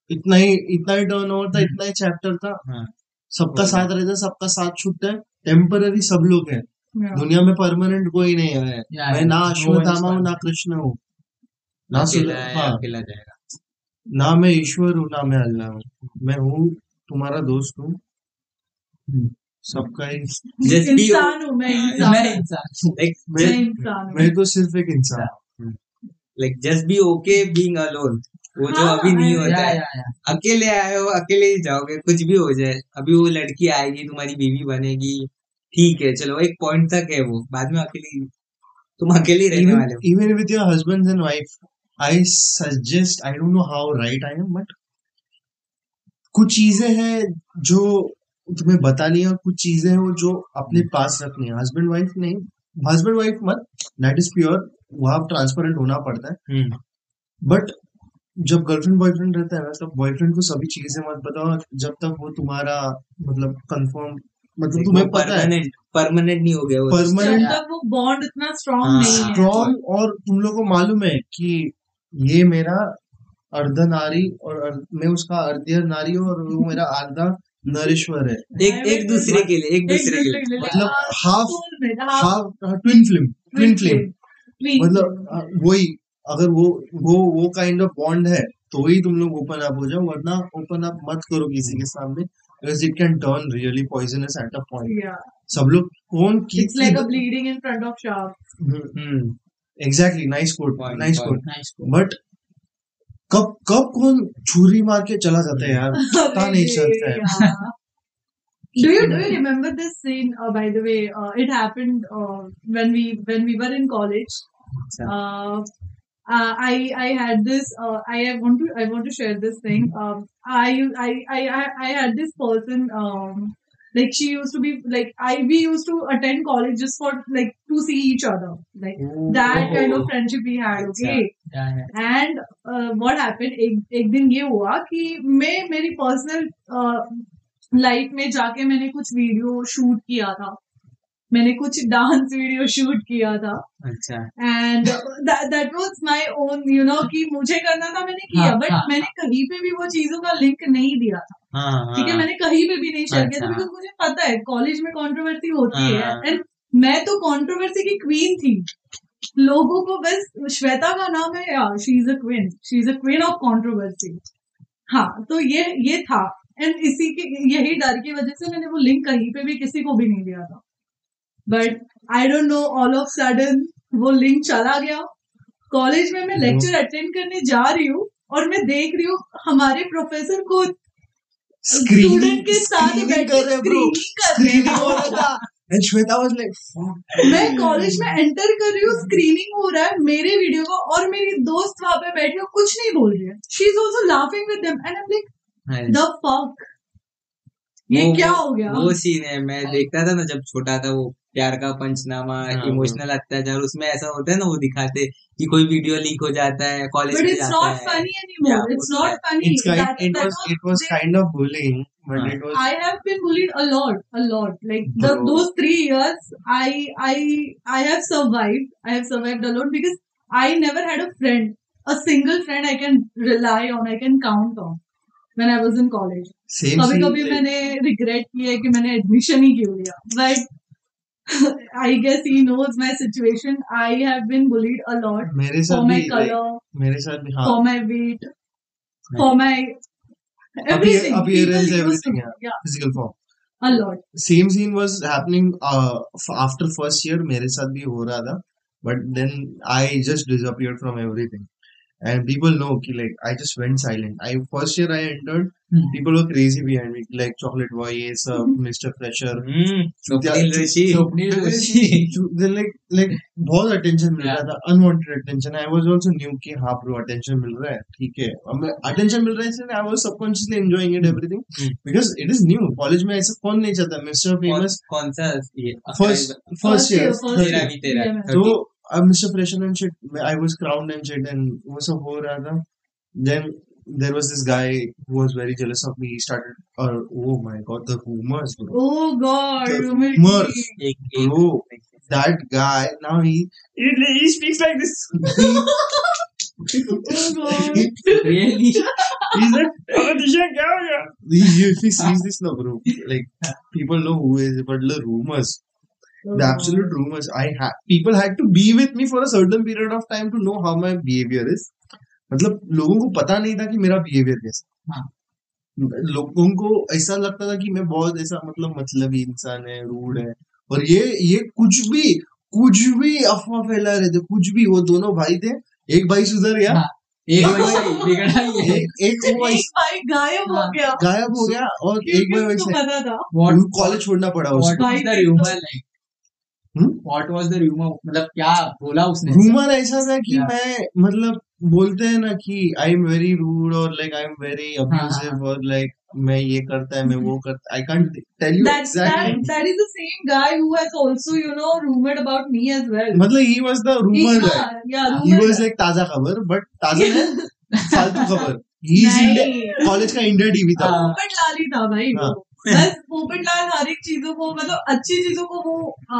इतना ही इतना ही टर्न ओवर था इतना ही चैप्टर था। हाँ। सबका साथ रहता है सबका साथ छूटता है। टेम्पररी सब लोग हैं। दुनिया में परमानेंट कोई नहीं है। मैं ना अश्वत्थामा हूँ ना कृष्ण हूँ। ना अकेला सुल- हाँ जाएगा। ना मैं ईश्वर हूँ ना मैं अल्लाह हूँ। मैं हूँ तुम्हारा दोस्त हूँ। हम्म। सबका इंसान हूँ मैं इंसान हूँ। like मैं मैं इंसान मैं तो सिर्फ़ एक इंसान हूँ। like just be okay being alone वो जो हाँ, अभी नहीं होता है। अकेले आए हो अकेले ही जाओगे कुछ भी हो जाए। अभी वो लड़की आएगी तुम्हारी बीवी बनेगी। ठीक है चलो एक पॉइंट तक है वो। बाद में अकेले तुम अकेले रहने वाले हो। even with your husbands and wife I suggest I don't know how right I am but कुछ चीज़ें हैं जो तुम्हें बतानी है और कुछ चीज़ें हैं वो जो अपने पास रखनी है। हस्बैंड वाइफ नहीं। हस्बैंड वाइफ मत। दैट इज़ प्योर वहाँ ट्रांसपेरेंट होना पड़ता है। हम्म, बट जब गर्लफ्रेंड बॉयफ्रेंड रहता है ना तब बॉयफ्रेंड को सभी चीज़ें मत बताओ। जब तक वो तुम्हारा मतलब कंफर्म मतलब तुम्हें पता है। परमानेंट परमानेंट नहीं हो गया वो। परमानेंट वो बॉन्ड इतना स्ट्रॉन्ग हाँ, नहीं है। स्ट्रॉन्ग और तुम लोग को मालूम है कि ये मेरा अर्धनारी और अर्ध- मैं उसका अर्ध्य नारी हूँ और वो मेरा आधा नरेश्वर है। एक एक दूसरे के लिए एक दूसरे के लिए। मतलब हाँ, half half twin film twin twin flame मतलब वही अगर वो वो वो काइंड ऑफ़ बॉन्ड है तो ही तुम लोग ओपन अप हो जाओ वरना ओपन अप मत करो किसी के सामने because it can turn really poisonous at a point सब लोग कौन It's like a bleeding in front of sharks. Exactly nice quote Point, nice point. Quote Nice. But कब कब कौन छुरी मार के चला जाता है यार पता नहीं चलता है Yeah. Do you do you remember this scene? Uh, by the way, uh, it happened uh, when we when we were in college. Uh, uh, I I had this. Uh, I want to I want to share this thing. Um, I I I I I had this person. Um, like she used to be like I we used to attend college just for like to see each other. Like Ooh. that kind of friendship we had. Okay. Yeah, yeah. And what happened एक एक दिन ये हुआ कि मैं मेरी personal life में जाके मैंने कुछ वीडियो शूट किया था मैंने कुछ डांस वीडियो शूट किया था अच्छा and that was my own you know कि मुझे करना था मैंने किया हाँ, बट हाँ। मैंने कहीं पे भी वो चीज़ों का लिंक नहीं दिया था हाँ ठीक है हाँ। मैंने कहीं पे भी नहीं शेयर किया था अच्छा। बिकॉज़ मुझे पता है कॉलेज में कंट्रोवर्सी होती है हाँ। एंड मैं तो कंट्रोवर्सी की क्वीन थी। लोगों को बस श्वेता का नाम है या she is a queen she is a queen of controversy हाँ तो ये ये था एंड इसी के यही डर की वजह से मैंने वो लिंक कहीं पे भी किसी को भी नहीं दिया था। But I don't know all of sudden वो लिंक चला गया। कॉलेज में मैं लेक्चर अटेंड करने जा रही हूँ और मैं देख रही हूँ हमारे प्रोफेसर को स्टूडेंट के साथ बैठ कर स्क्रीनिंग हैं रहा था। Shweta was like मैं कॉलेज में एंटर कर रही हूँ स्क्रीनिंग हो रहा है मेरे वीडियो को और मेरी दोस्त वहाँ पे बैठी है कुछ नहीं बोल रही है। She is also laughing with them and I like the fuck ये क्या हो गया? वो सीन है मैं देखता था ना जब छोटा था वो प्यार का पंचनामा हाँ, इमोशनल अत्याचार उसमें ऐसा होता है ना वो दिखाते कि कोई वीडियो लीक हो जाता है कॉलेज में जाता नॉट है फनी एनीमोर Yeah, इट्स वो तो not funny it's kind it was it was kind of bullying but हाँ. it was I have been bullied a lot, a lot. Like the, those three years, I I I have survived. I have survived alone because I never had a friend, a single friend I can rely on, I can count on. When I was in college, same कभी कभी मैंने regret किया है कि मैंने admission ही क्यों लिया but I guess he knows my situation I have been bullied a lot मेरे साथ माय भी like, कलर मेरे साथ भी हाँ। For my weight for my Appear- appearance, People everything, yeah. yeah, physical form. A lot. Same scene was happening after first year मेरे साथ भी हो रहा था but then I just disappeared from everything no कि like I just went silent I first year I entered Hmm. People were crazy behind me like chocolate boy ये सब mister fresher hmm Swapnil Rishi Swapnil Rishi like like बहुत attention मिल रहा था unwanted attention I was also new कि हाँ bro attention मिल रहा है ठीक है। अब अटेंशन मिल रहा है इसलिए was subconsciously enjoying it everything Hmm. Because it is new में ऐसा कौन नहीं चाहता? मिस्टर कौन कौन सा ये फ़र्स्ट फ़र्स्ट ईयर तेरा भी तेरा तो अब mister fresher and shit I was crowned and shit and वो सब हो रहा था then there was this guy who was very jealous of me he started or oh my god the rumors bro Oh God, The Rumors. rumors. एक एक bro that guy now he he, he speaks like this Oh God. really he's like oh Disha kya ho gaya he, he, he sees this now bro like people know who is but the rumors The absolute rumors i had people had to be with me for a certain period of time to know how my behavior is. मतलब लोगों को पता नहीं था कि मेरा behaviour कैसा हाँ। लोगों को ऐसा लगता था कि मैं बहुत ऐसा मतलब मतलबी इंसान है रूड है। और ये ये कुछ भी कुछ भी अफवाह फैला रहे थे कुछ भी वो दोनों भाई थे। एक भाई सुधर गया। हाँ, एक भाई बिगड़ा एक एक भाई गायब हो हाँ। गया। गायब हो गया और एक भाई वैसे कॉलेज छोड़ना पड़ा उसको। What was the rumor? मतलब क्या बोला उसने? रूमर ऐसा था कि Yeah. मैं मतलब बोलते हैं ना कि आई एम वेरी रूड और लाइक आई एम वेरी हाँ, अब्यूसिव और लाइक मैं ये करता है मैं वो करता I can't tell you exactly that that is the same guy who has also you know rumored about me as मतलब he was the rumour guy he was like ताज़ा खबर बट ताज़ा है फालतू खबर। ही इज़ नहीं college का India TV था। हाँ। पोपट लाल ही था भाई। हाँ। बस पोपट लाल हर एक चीज़ों को मतलब अच्छी चीज़ों को वो आ,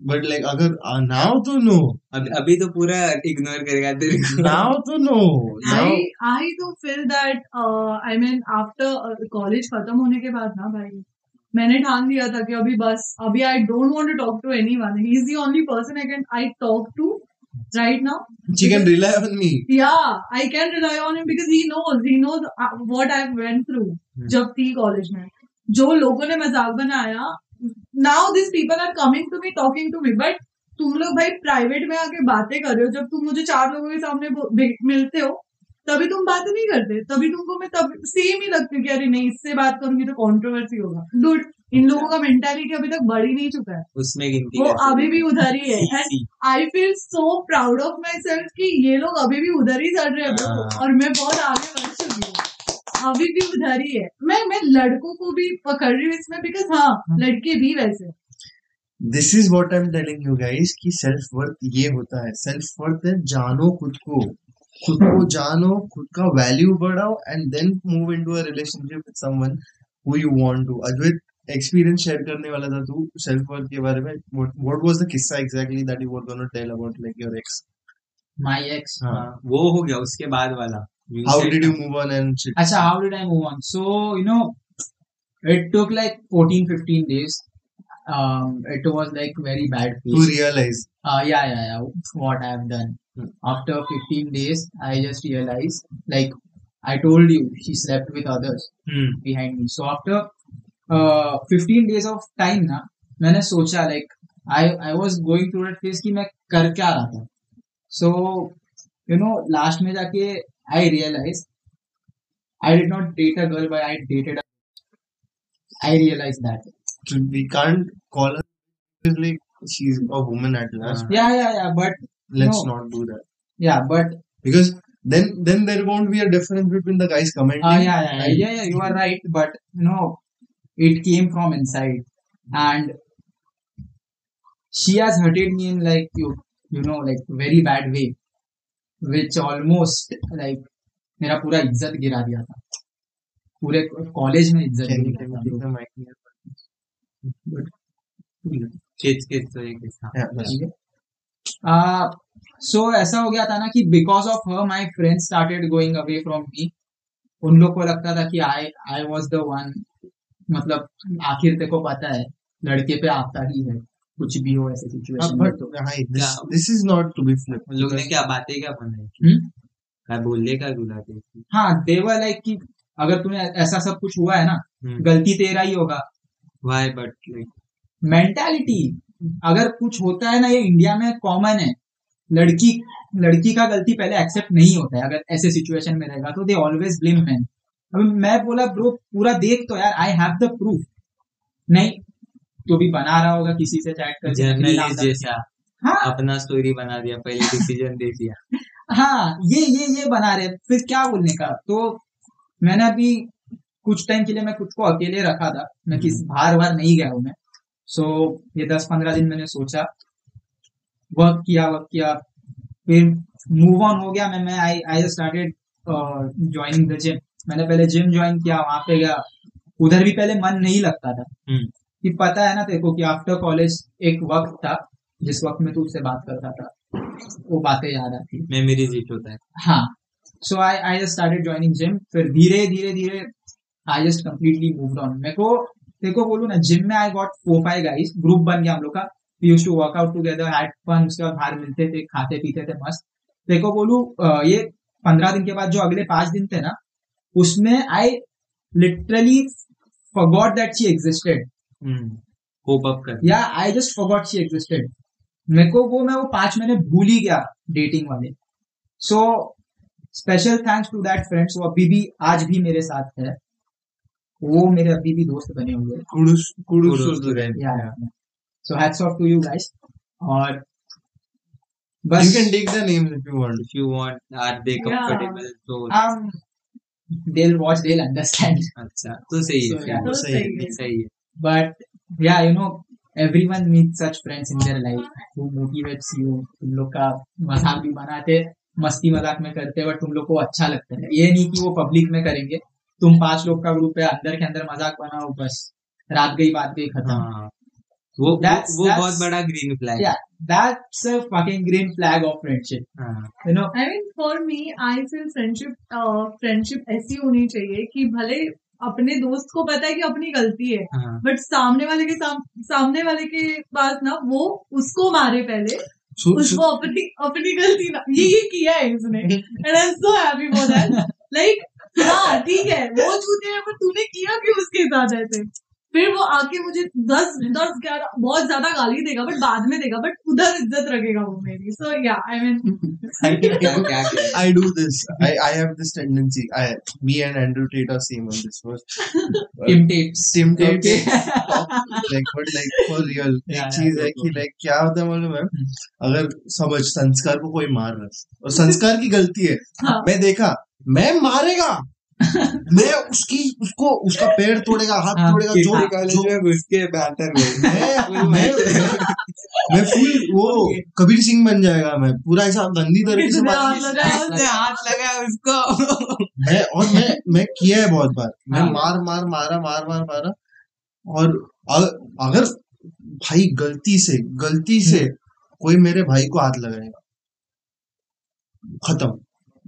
बट लाइक अगर नाउ तो नो अभी तो पूरा इग्नोर करेगा तेरे को। नाउ तो नो आई आई तो feel that I mean after college खत्म होने के बाद ना भाई मैंने ठान लिया था कि अभी बस अभी I don't want to talk to anyone he is the only person I can I talk to right now he can rely on me या I can rely on him because he knows he knows what I went through जब थी college में। जो लोगों ने मज़ाक बनाया now this people are coming to me talking to me but तुम लोग भाई प्राइवेट में आके बातें कर रहे हो। जब तुम मुझे चार लोगों के सामने मिलते हो तभी तुम बात नहीं करते। तभी तुमको मैं तब सेम ही लगती हूँ कि अरे नहीं इससे बात करूँगी तो कंट्रोवर्सी होगा। डूड इन लोगों का मेंटालिटी अभी तक बढ़ ही नहीं चुका है। उसमें गिनती वो अभी भी उधर ही है। I feel so proud of myself की ये लोग अभी भी उधर ही चल रहे हैं। हाँ। और मैं बहुत आगे बढ़ चुकी हूँ। अभी भी उधर ही है मैं मैं लड़कों को भी पकड़ रही हूँ इसमें बिकॉज़ हाँ लड़के भी वैसे This is what I'm telling you guys कि self worth ये होता है self worth है जानो खुद को खुद को जानो खुद का वैल्यू बढ़ाओ and then move into a relationship with someone who you want to Advait experience share करने वाला था तू सेल्फ वर्थ के बारे में what, what was the किस्सा exactly that you were going to tell about like your ex my ex हाँ. हाँ, वो हो गया उसके बाद वाला how did you move on and shit Acha, how did I move on? So, you know, it took like 14, 15 days. Um, it was like very bad to phase. realize Uh, yeah, yeah, yeah. What I have done. Hmm. After 15 days, I just realized, like, I told you, she slept with others hmm. behind me. So after uh, 15 days of time ना मैंने सोचा like I I was going through that phase कि मैं कर क्या रहा था so you know last में जाके I realized I did not date a girl but I dated a I realized that. So we can't call her it's like she's a woman at last. Yeah yeah yeah but let's No. not do that. Yeah but because then then there won't be a difference between the guys commenting. Uh, yeah, yeah, yeah, yeah, yeah, you are right. But you know, it came from inside, and she has hurted me in like you, you know, like very bad way, which almost like मेरा पूरा इज़्ज़त गिरा दिया था। पूरे college में इज़्ज़त खींच तो हाँ. सो ऐसा हो गया था ना कि because of her my friend started going away from me उन लोग को लगता था कि I I was the one मतलब आखिर तेको पता है लड़के पे आता ही है। कुछ भी हो ऐसे सिचुएशन में तो Yeah. this is not to be flipped. उन लोग ने क्या बातें क्या बनाई हम्म? क्या बोलने का बुलाते थे हाँ देवर लाइक कि अगर तुम्हें ऐसा सब कुछ हुआ है ना हम्म. गलती तेरा ही होगा Why but like मेंटालिटी अगर कुछ होता है ना ये इंडिया में कॉमन है लड़की लड़की का गलती पहले एक्सेप्ट नहीं होता है अगर ऐसे सिचुएशन में रहेगा तो दे ऑलवेज ब्लेम मैन अभी मैं बोला ब्रो पूरा देख तो यार आई हैव द प्रूफ नहीं तो भी बना रहा होगा किसी से चैट कर जर्नलिस्ट जैसा। हाँ। अपना स्टोरी बना दिया पहले डिसीज़न दे दिया। हाँ ये ये ये बना रहे। फिर क्या बोलने का? तो मैंने अभी कुछ टाइम के लिए मैं खुद को अकेले रखा था। मैं किस बाहर बाहर नहीं गया हूँ मैं। सो so, ये दस पंद्रह दिन मैंने सोचा। वर्क किया वर्क किया। फिर मूव ऑन हो गया। मैं मैं I I started joining the gym मैंने पहले जिम ज्वाइन किया वहाँ पे गया। उधर भी पहले मन नहीं लगता था। हम्म. कि पता है ना तेरे को कि आफ्टर कॉलेज एक वक्त था जिस वक्त में तू उससे बात करता था वो बातें याद आती मेमोरी जीत होता है हाँ so I I just started joining gym फिर धीरे धीरे धीरे I just completely moved on मेरे को तेरे को बोलूँ ना जिम में I got four five guys group बन गया हम लोग का। We use to work out together had fun उसके बाद बाहर मिलते थे खाते पीते थे मस्त। तेरे को बोलूँ ये पंद्रह दिन के बाद जो अगले पाँच दिन थे ना उसमें I literally forgot that she existed होप अप कर या आई जस्ट forgot she existed मेरे को वो मैं वो पाँच महीने भूल ही गया डेटिंग वाले so special thanks to that friends वो अभी भी आज भी मेरे साथ है वो मेरे अभी भी दोस्त बने हुए हैं. Yeah so hats off to you guys और You बस can take the names if you want. if you want are they Yeah. comfortable तो um they'll watch they'll understand अच्छा तो सही है So, yeah. तो सही है। सही है but yeah you know everyone meets such friends in their life who motivates you तुम लोग का मज़ाक भी बनाते मस्ती मज़ाक में करते बट तुम लोग को अच्छा लगता है ये नहीं कि वो पब्लिक में करेंगे तुम पाँच लोग का ग्रुप है अंदर के अंदर मज़ाक बनाओ बस रात गई बात गई खत्म हाँ वो That's- वो that's- बहुत बड़ा green flag Yeah. that's a fucking green flag of friendship हाँ you know I mean, for me, I feel friendship, uh, friendship ऐसी होनी चाहिए कि भले अपने दोस्त को पता है कि अपनी गलती है। हाँ। बट सामने वाले के साम, सामने वाले के पास ना वो उसको मारे पहले। सु- उसको अपनी अपनी गलती ना ये ये किया है इसने and I am so happy for that like हाँ ठीक है वो छूते हैं पर तूने किया क्यों उसके साथ ऐसे? फिर वो आके मुझे दस दस ग्यारह बहुत ज़्यादा गाली देगा बट बाद में देगा बट उधर इज़्ज़त रखेगा वो मेरी सो या आई मीन क्या क्या किया? I do this. I, I have this tendency. I me and Andrew Tate are same on this first. Tim Tates Tim Tate Okay. like but like for real एक चीज़ है कि like क्या होता है मालूम है अगर समझ संस्कार को कोई मार रहा है और संस्कार की गलती है हाँ। मैं देखा मैं मारेगा मैं उसकी उसको उसका पैर तोड़ेगा हाथ हाँ, तोड़ेगा जो जो कॉलेज में घुस के बैटर मैं मैं मैं फुल वो कबीर सिंह बन जाएगा मैं। पूरा ऐसा गंदी तरीके से हाथ बात लगाया हाथ लगा उसको। मैं और मैं मैं किया है बहुत बार। मैं हाँ। मार मार मारा मार मार मारा। और अगर भाई गलती से गलती से कोई मेरे भाई को हाथ लगाएगा खत्म।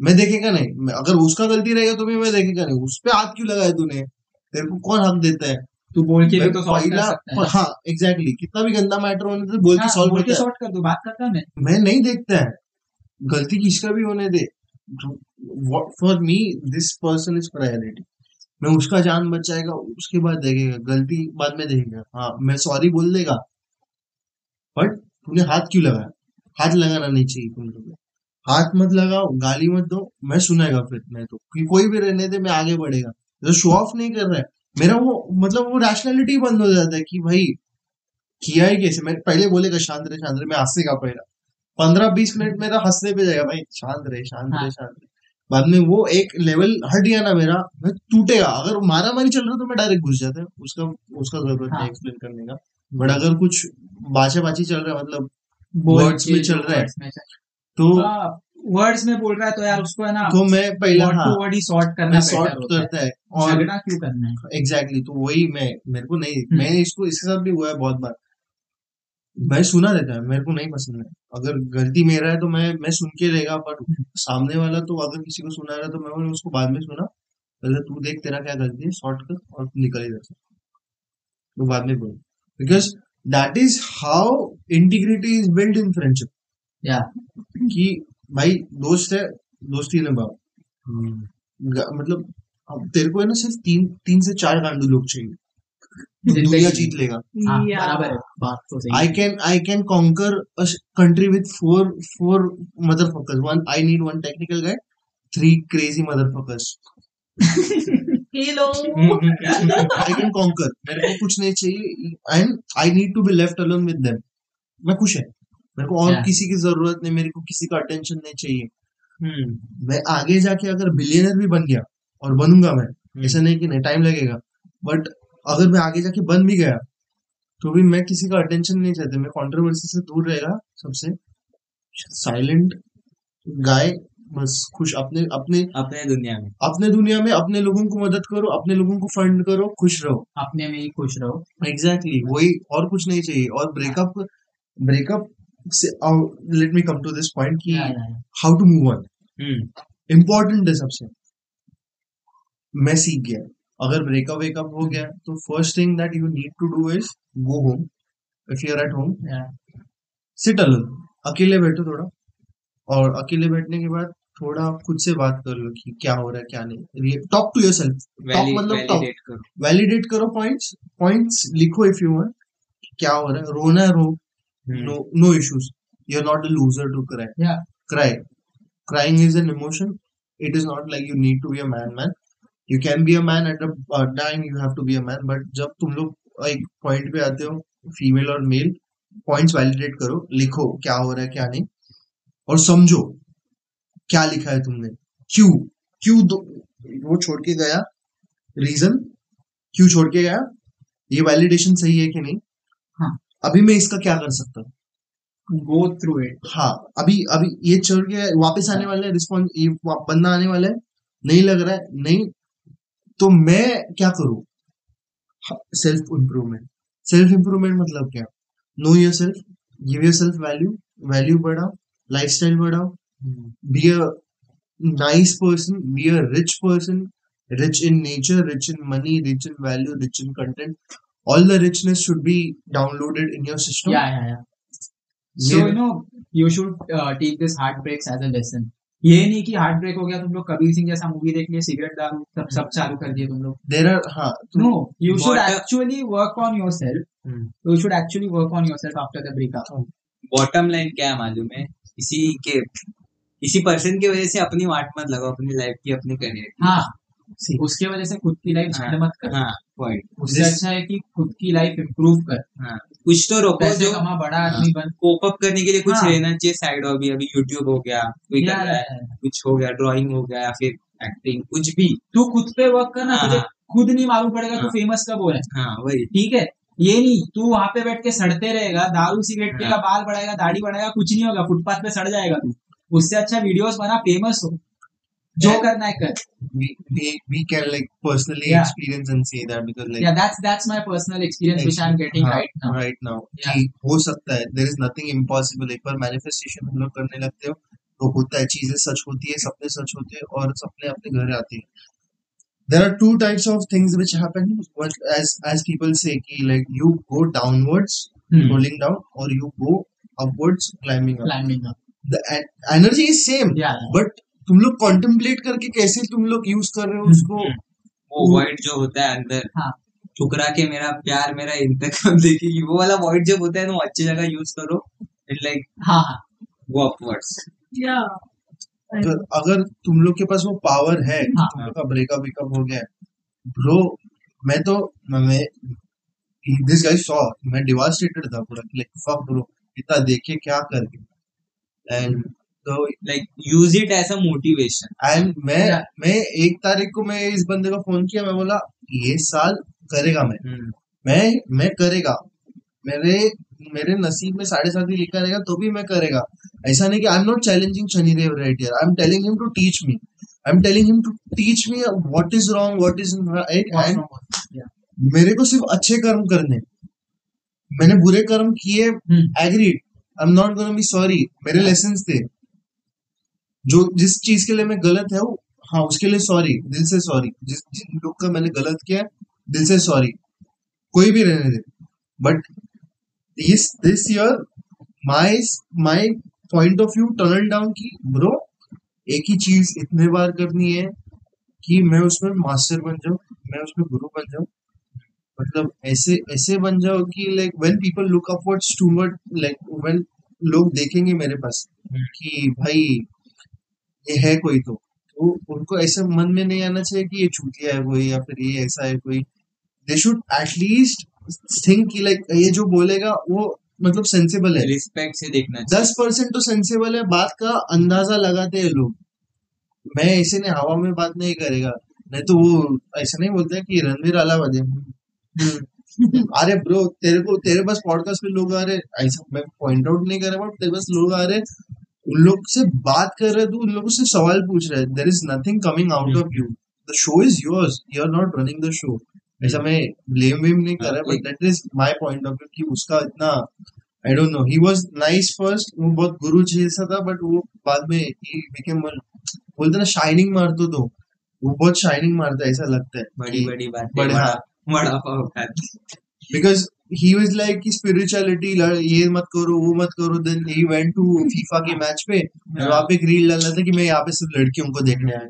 मैं देखेगा नहीं। मैं अगर उसका गलती रहेगा तो भी मैं देखेगा नहीं। उस पे हाथ क्यों लगाया तूने? तेरे को कौन हक देता है? तू बोल के तो पहला हाँ। एग्जैक्टली कितना भी गंदा मैटर होने दे बोल के सॉल्व बोल के करता है। सॉर्ट कर दो बात करता मैं। मैं नहीं देखता है। गलती किसका भी होने दे। For me this person is priority मैं उसका जान बचाएगा उसके बाद देखेगा। गलती बाद में देखेगा। हाँ मैं सॉरी बोल देगा। बट तूने हाथ क्यों लगाया? हाथ लगाना नहीं चाहिए तुम लोग हाथ मत लगाओ गाली मत दो मैं सुनेगा फिर मैं तो कि कोई भी रहने दे मैं आगे बढ़ेगा। तो शो ऑफ़ नहीं कर रहा है। मेरा वो मतलब वो रैशनैलिटी बंद हो जाता है कि भाई किया ही कैसे? मैं पहले बोलेगा शांत रहे शांत रहे मैं हंसेगा पहला पंद्रह बीस मिनट मेरा हंसने पे जाएगा भाई शांत रहे शांत रहे हाँ। शांत रहे। बाद में वो एक लेवल हट गया ना मेरा मैं टूटेगा। अगर मारा मारी चल रहा तो मैं डायरेक्ट घुस जाता है उसका उसका ज़रूरत नहीं हाँ। एक्सप्लेन करने का। बट अगर कुछ बाचा बाछी चल रहा है मतलब के में चल रहा है। में तो वर्ड्स में बोल रहा है तो यार उसको है ना तो मैं पहला हाँ to word ही सॉर्ट करना मैं सॉर्ट करता है। और झगड़ा क्यों करना है? एग्जैक्टली तो वही मैं मेरे को नहीं हम्म। मैंने इसको इसके साथ भी हुआ है बहुत बार। मैं सुना देता है मेरे को नहीं पसंद है। अगर गलती मेरा है तो मैं मैं सुन के रहेगा पर हम्म। सामने वाला तो अगर किसी को सुना रहा है तो मैं उसको बाद में सुना। पहले तू देख तेरा क्या गलती है सॉर्ट कर और तू निकल इधर से। तो बाद में बोल। Because that is how integrity is build in friendship कि भाई दोस्त है दोस्ती में बाप। हम्म। मतलब तेरे को है ना सिर्फ़ तीन तीन से चार गांडू लोग चाहिए। जीत लेगा। हाँ, बराबर है। बात तो four four mother focus one I need one technical guy three crazy mother fuckers I can conquer मेरे को कुछ नहीं चाहिए। And I need to be left alone with मैं खुश है। मेरे को और Yeah. किसी की ज़रूरत नहीं मेरे को किसी का अटेंशन नहीं चाहिए। हम्म मैं आगे जाके अगर बिलियनर भी बन गया और बनूँगा मैं ऐसा नहीं कि नहीं टाइम लगेगा। बट अगर मैं आगे जाके बन भी गया तो भी मैं किसी का अटेंशन नहीं चाहता। मैं कंट्रोवर्सी से दूर रहेगा सबसे। साइलेंट गाय बस खुश अपने अपने अपने दुनिया में। अपने दुनिया में अपने लोगों को मदद करो अपने लोगों को फंड करो खुश रहो। अपने में ही खुश रहो। एग्जैक्टली exactly, वही और कुछ नहीं चाहिए। और breakup breakup let me come to this point कि। How to move on important है सबसे। मैं सीख गया। अगर ब्रेकअप वेकअप हो गया तो first thing that you need to do is go home if you are at home sit alone अकेले बैठो थोड़ा। और अकेले बैठने के बाद थोड़ा खुद से बात कर लो कि क्या हो रहा है क्या नहीं। टॉक टू योर सेल्फ मतलब talk. वैलिडेट करो। वैलिडेट करो पॉइंट्स पॉइंट्स लिखो इफ़ यू वांट क्या हो रहा है। रोना है रो। हम्म। no no issues you're not a loser to cry Yeah. cry crying is an emotion it is not like you need to be a man man you can be a man at a uh, time you have to be a man but जब तुम लोग एक point पे आते हो female और male points validate करो लिखो क्या हो रहा है क्या नहीं और समझो क्या लिखा है तुमने क्यों क्यों दो वो छोड़ के गया रीजन क्यों छोड़ के गया ये वैलिडेशन सही है कि नहीं हाँ। अभी मैं इसका क्या कर सकता हूँ? गो थ्रू इट हाँ अभी अभी ये चढ़ के वापस आने वाला है रिस्पॉन्स ये बंदा आने वाला है नहीं लग रहा है नहीं तो मैं क्या करूँ? सेल्फ इम्प्रूवमेंट सेल्फ इम्प्रूवमेंट मतलब क्या? Know yourself give yourself value value बढ़ाओ लाइफ स्टाइल बढ़ाओ be a nice person, be a rich person, rich in nature, rich in money, rich in value, rich in content. All the richness should be downloaded in your system. Yeah, yeah, yeah. So you know, you should uh, take this heartbreaks as a lesson. ये नहीं कि heart break हो गया तुम लोग कबीर सिंह जैसा movie देख लिए सिगरेट दारू सब सब चालू कर दिए तुम लोग There are हाँ no you should actually work on yourself. You should actually work on yourself after the breakup bottom line क्या है मालूम है इसी के इसी पर्सन की वजह से अपनी वाट मत लगाओ अपनी लाइफ की अपनी करियर हाँ. उसके वजह से खुद की लाइफ हाँ, मत कर। हाँ पॉइंट उससे अच्छा है कि खुद की लाइफ इम्प्रूव कर। हाँ कुछ तो रोको जो कमा बड़ा आदमी बन। कोप अप करने के लिए कुछ हाँ। रहना चाहिए साइड हॉबी अभी यूट्यूब हो गया कोई कर रहा है कुछ हो गया ड्राइंग हो गया या फिर एक्टिंग कुछ भी। तू खुद पे वर्क करना हाँ, तुझे हाँ। खुद नहीं मालूम पड़ेगा तू हाँ। फ़ेमस कब हो रहा है। हाँ वही। ठीक है? ये नहीं तू वहाँ पे बैठ के सड़ते रहेगा दारू सिगरेट पिएगा हाँ। बाल बढ़ाएगा दाढ़ी बढ़ाएगा कुछ नहीं होगा फुटपाथ पे सड़ जाएगा तू। उससे अच्छा वीडियोस बना फ़ेमस हो। जो करना है कर we, we we can like personally Yeah. experience and say that because like that's that's my personal experience which I am getting हाँ, right now right now Yeah. कि हो सकता है there is nothing impossible एक बार manifestation हम लोग करने लगते हो तो होता है चीज़ें सच होती है सपने सच होते हैं और सपने अपने घर आते हैं there are two types of things which happen what as as people say कि like you go downwards Hmm. rolling down or you go upwards climbing up climbing up the en- energy is same या but तुम लोग contemplate करके कैसे तुम लोग use कर रहे हो उसको? वो वर्ड जो होता है अंदर। हाँ। ठुकरा के मेरा प्यार मेरा इंतकाम देखेगी वो वाला वर्ड जब होता है ना अच्छी जगह यूज़ करो। इट लाइक हाँ हाँ। Go upwards Yeah. अगर अगर तुम लोग के पास वो पावर है हाँ। तुम लोग का ब्रेकअप वेकअप हो गया ब्रो मैं तो मैं दिस गाइस सॉ मैं डिवास्टेटेड था पूरा लाइक फक ब्रो इतना देखे क्या करके एंड तो like use it as a motivation and मैं Yeah. मैं एक तारीख को मैं इस बंदे को फ़ोन किया मैं बोला ये साल करेगा मैं। हम्म, मैं मैं करेगा। मेरे मेरे नसीब में साढ़े सात ही लिखा रहेगा तो भी मैं करेगा। ऐसा नहीं कि I am not challenging Shani Dev right here I am telling him to teach me I am telling him to teach me what is wrong what is right and मेरे को सिर्फ़ अच्छे कर्म करने। मैंने बुरे कर्म किए। Agreed I am not gonna be sorry मेरे लेसन थे। जो जिस चीज़ के लिए मैं गलत है वो हाँ उसके लिए सॉरी दिल से सॉरी जिस जिन लोग का मैंने गलत किया दिल से सॉरी कोई भी रहने दे। But this this year my my point of view tunnel down की ब्रो एक ही चीज़ इतने बार करनी है कि मैं उसमें मास्टर बन जाऊँ मैं उसमें गुरु बन जाऊँ। मतलब ऐसे ऐसे बन जाओ कि like when people look upwards toward like when लोग देखेंगे मेरे पास कि भाई ये है कोई तो। तो उनको ऐसे मन में नहीं आना चाहिए कि ये चूतिया है कोई या फिर ये ऐसा है कोई। They should at least think कि लाइक ये जो बोलेगा वो मतलब सेंसिबल है। रिस्पेक्ट से देखना दस परसेंट तो सेंसिबल है बात का अंदाज़ा लगाते हैं लोग। मैं ऐसे नहीं हवा में बात नहीं करेगा। नहीं तो वो ऐसा नहीं बोलते हैं कि रणवीर अलावाद है। हम्म। अरे ब्रो तेरे को तेरे पास पॉडकास्ट में लोग आ रहे ऐसा मैं पॉइंट आउट नहीं कर रहा बट तेरे पास लोग आ रहे उन लोग से बात कर रहे तो उन लोगों से सवाल पूछ रहे there is nothing coming out of you the show is yours you are not running the show ऐसा मैं ब्लेम वेम नहीं कर रहा but that is my point of view कि उसका इतना I don't know he was nice first वो बहुत गुरु जैसा था बट वो बाद में ही बिकेम बोलते ना शाइनिंग मारतो तो। वो बहुत शाइनिंग मारता है ऐसा लगता है बड़ी बड़ी बात बड़ा हाँ। बड़ा बिकॉज़ वाज लाइक कि स्पिरिचुअलिटी ये मत करो वो मत करो then he went to FIFA के मैच पे और वहाँ पे एक रील डाल रहा था कि मैं यहाँ पे सिर्फ़ लड़कियों को देखने आया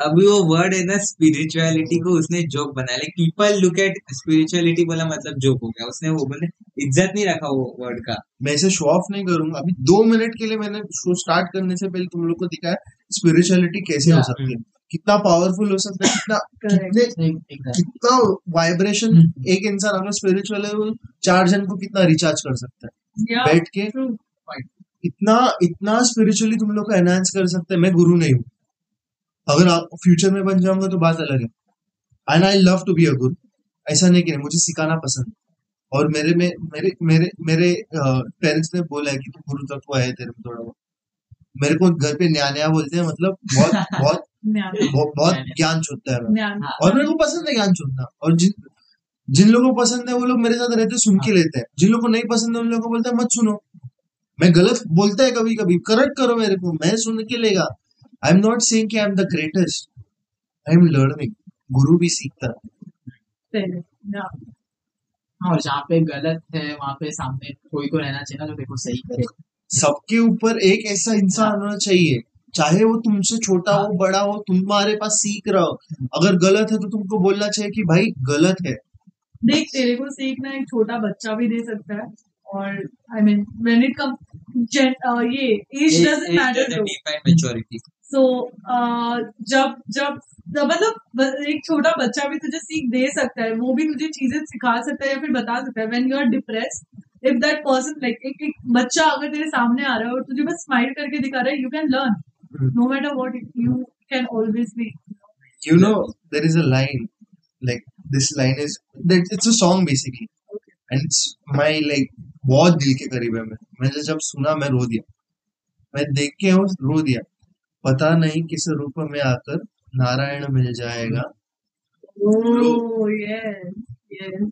अभी वो वर्ड है ना स्पिरिचुअलिटी को उसने जोक बनाया। Like people look at spirituality बोला मतलब जोक हो गया। उसने वो बोले इज़्ज़त नहीं रखा वो वर्ड का. मैं इसे शो ऑफ़ नहीं करूँगा। अभी दो मिनट के लिए मैंने शो स्टार्ट करने से पहले तुम लोग को दिखाया स्पिरिचुअलिटी कैसे हो सकती है। कितना पावरफुल हो सकता है कितना कितने कितना वाइब्रेशन हम्म। एक इंसान अगर स्पिरिचुअल है वो चार जन को कितना रिचार्ज कर सकता है? बैठ के इतना इतना स्पिरिचुअली तुम लोग को एनहांस कर सकते हैं। मैं गुरु नहीं हूँ। अगर आप फ्यूचर में बन जाऊँगा तो बात अलग है। And I love to be a guru ऐसा नहीं कि मुझे सिखाना पसंद है। और मेरे में मेरे मेरे मेरे पेरेंट्स ने बोला है कि तू गुरु तत्व है तेरे में थोड़ा बहुत। मेरे को घर पे न्या न्या बोलते हैं मतलब बहुत बहुत बहुत बहुत ज्ञान छूटता है और मेरे को पसंद है ज्ञान छूटना और जिन जिन लोगों को पसंद है वो लोग मेरे साथ रहते सुन के लेते हैं। जिन लोगों को नहीं पसंद है उन लोगों को बोलते हैं मत सुनो। मैं गलत बोलता है कभी कभी करेक्ट करो मेरे को। मैं सुन के लेगा। आई एम नॉट सेइंग कि I am the greatest I am learning गुरु भी सीखता है। हाँ। और जहाँ पे गलत है वहाँ पे सामने कोई को रहना चाहिए ना जो देखो सही करे सबके ऊपर एक ऐसा इंसान होना चाहिए चाहे वो तुमसे छोटा हो बड़ा हो तुम्हारे पास सीख रहा हो। अगर गलत है तो तुमको बोलना चाहिए कि भाई गलत है। देख तेरे को सीखना एक छोटा बच्चा भी दे सकता है। और I mean when it come ये age doesn't matter maturity so जब जब जब मतलब एक छोटा बच्चा भी तुझे सीख दे सकता है। वो भी तुझे चीज़ें सिखा सकता है या फिर बता सकता है। When you are depressed if that person like एक बच्चा अगर तेरे सामने आ रहा है और तुझे बस स्माइल करके दिखा रहा है you can learn no matter what you can always be you know there is a line like this line is that it's a song basically. And it's my like बहुत दिल के करीब है मैं। मैंने जब सुना मैं रो दिया। मैं देख के उस रो दिया। पता नहीं किस रूप में आकर नारायण मिल जाएगा। यस यस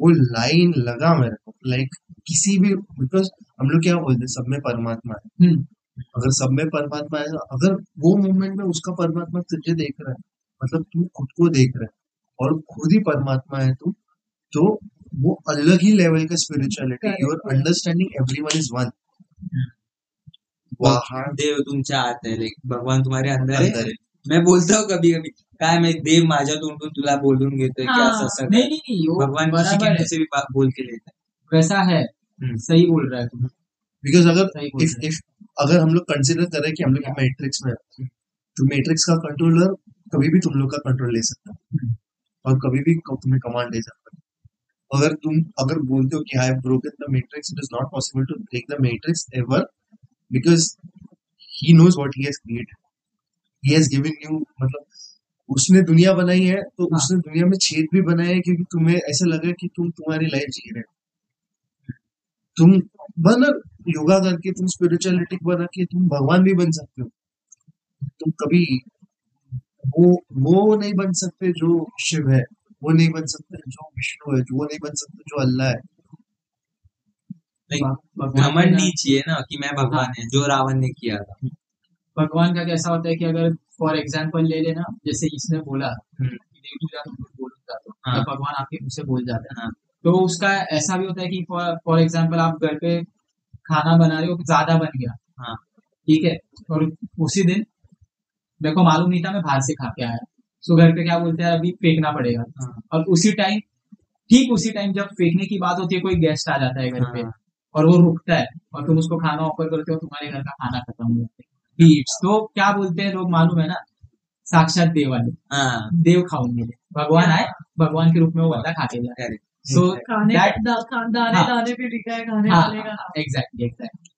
वो लाइन लगा मेरे को। लाइक किसी भी बिकॉज़ हम लोग क्या बोलते हैं? सब में परमात्मा है। हम्म अगर सब में परमात्मा है अगर वो मोमेंट में उसका परमात्मा तुझे देख रहा है मतलब तू खुद को देख रहा है और खुद ही परमात्मा है तू तो वो अलग ही लेवल का spirituality. Your understanding everyone is one देव तुमच्या आत आहे लाईक भगवान तुम्हारे अंदर आहे. मैं बोलता हूँ कभी कभी काय माहित देव माझ्या तोंडून तुला बोलून घेतोय की. असं असं भगवान किसी बराबर के से भी बोल के लेता है वैसा है हम्म. सही बोल रहा है तुम बिकॉज़ अगर इफ़ इफ़ अगर हम लोग कंसिडर करें कि हम लोग मैट्रिक्स में तो मैट्रिक्स का कंट्रोलर कभी भी तुम लोग का कंट्रोल ले सकता है। और कभी भी तुम्हें कमांड दे सकता है। अगर तुम अगर बोलते हो कि I have broken the matrix it is not possible to break the matrix ever because he knows what he has created he has given you मतलब उसने दुनिया बनाई है तो हाँ. उसने दुनिया में छेद भी बनाए है क्योंकि तुम्हें ऐसा लगे कि तुम तुम्हारी लाइफ जी रहे हो। तुम बना योगा करके तुम स्पिरिचुअलिटी बना के तुम भगवान भी बन सकते हो। तुम कभी वो वो नहीं बन सकते जो शिव है वो नहीं बन सकते जो विष्णु है जो वो नहीं बन सकते जो अल्लाह है। घमंड ना- नहीं चाहिए ना कि मैं भगवान है जो रावण ने किया था। भगवान का कैसा होता है कि अगर फॉर एग्ज़ाम्पल ले लेना जैसे इसने बोला हम्म. तू हो। भगवान आपके मुँह से बोल जाते हैं। हाँ. तो उसका ऐसा भी होता है कि फॉर एग्ज़ाम्पल आप घर पे खाना बना रहे हो ज़्यादा बन गया। हाँ. ठीक है। और उसी दिन मेरे को मालूम नहीं था मैं बाहर से खा के आया। सो घर पे क्या बोलते हैं अभी फेंकना पड़ेगा। हाँ. और उसी टाइम ठीक उसी टाइम जब फेंकने की बात होती है कोई गेस्ट आ जाता है घर पे। हाँ. और वो रुकता है और तुम उसको खाना ऑफ़र करते हो तुम्हारे घर का खाना खत्म हो जाता है. तो क्या बोलते हैं लोग मालूम है ना? साक्षात देव वाले। हाँ। देव खाऊँगे भगवान आए भगवान के रूप में वो बंदा खा के जाए। Correct. सो खाने that दा, खा, दाने हाँ. दाने पे लिखा है खाने हाँ वाले का। एग्जैक्टली एग्जैक्टली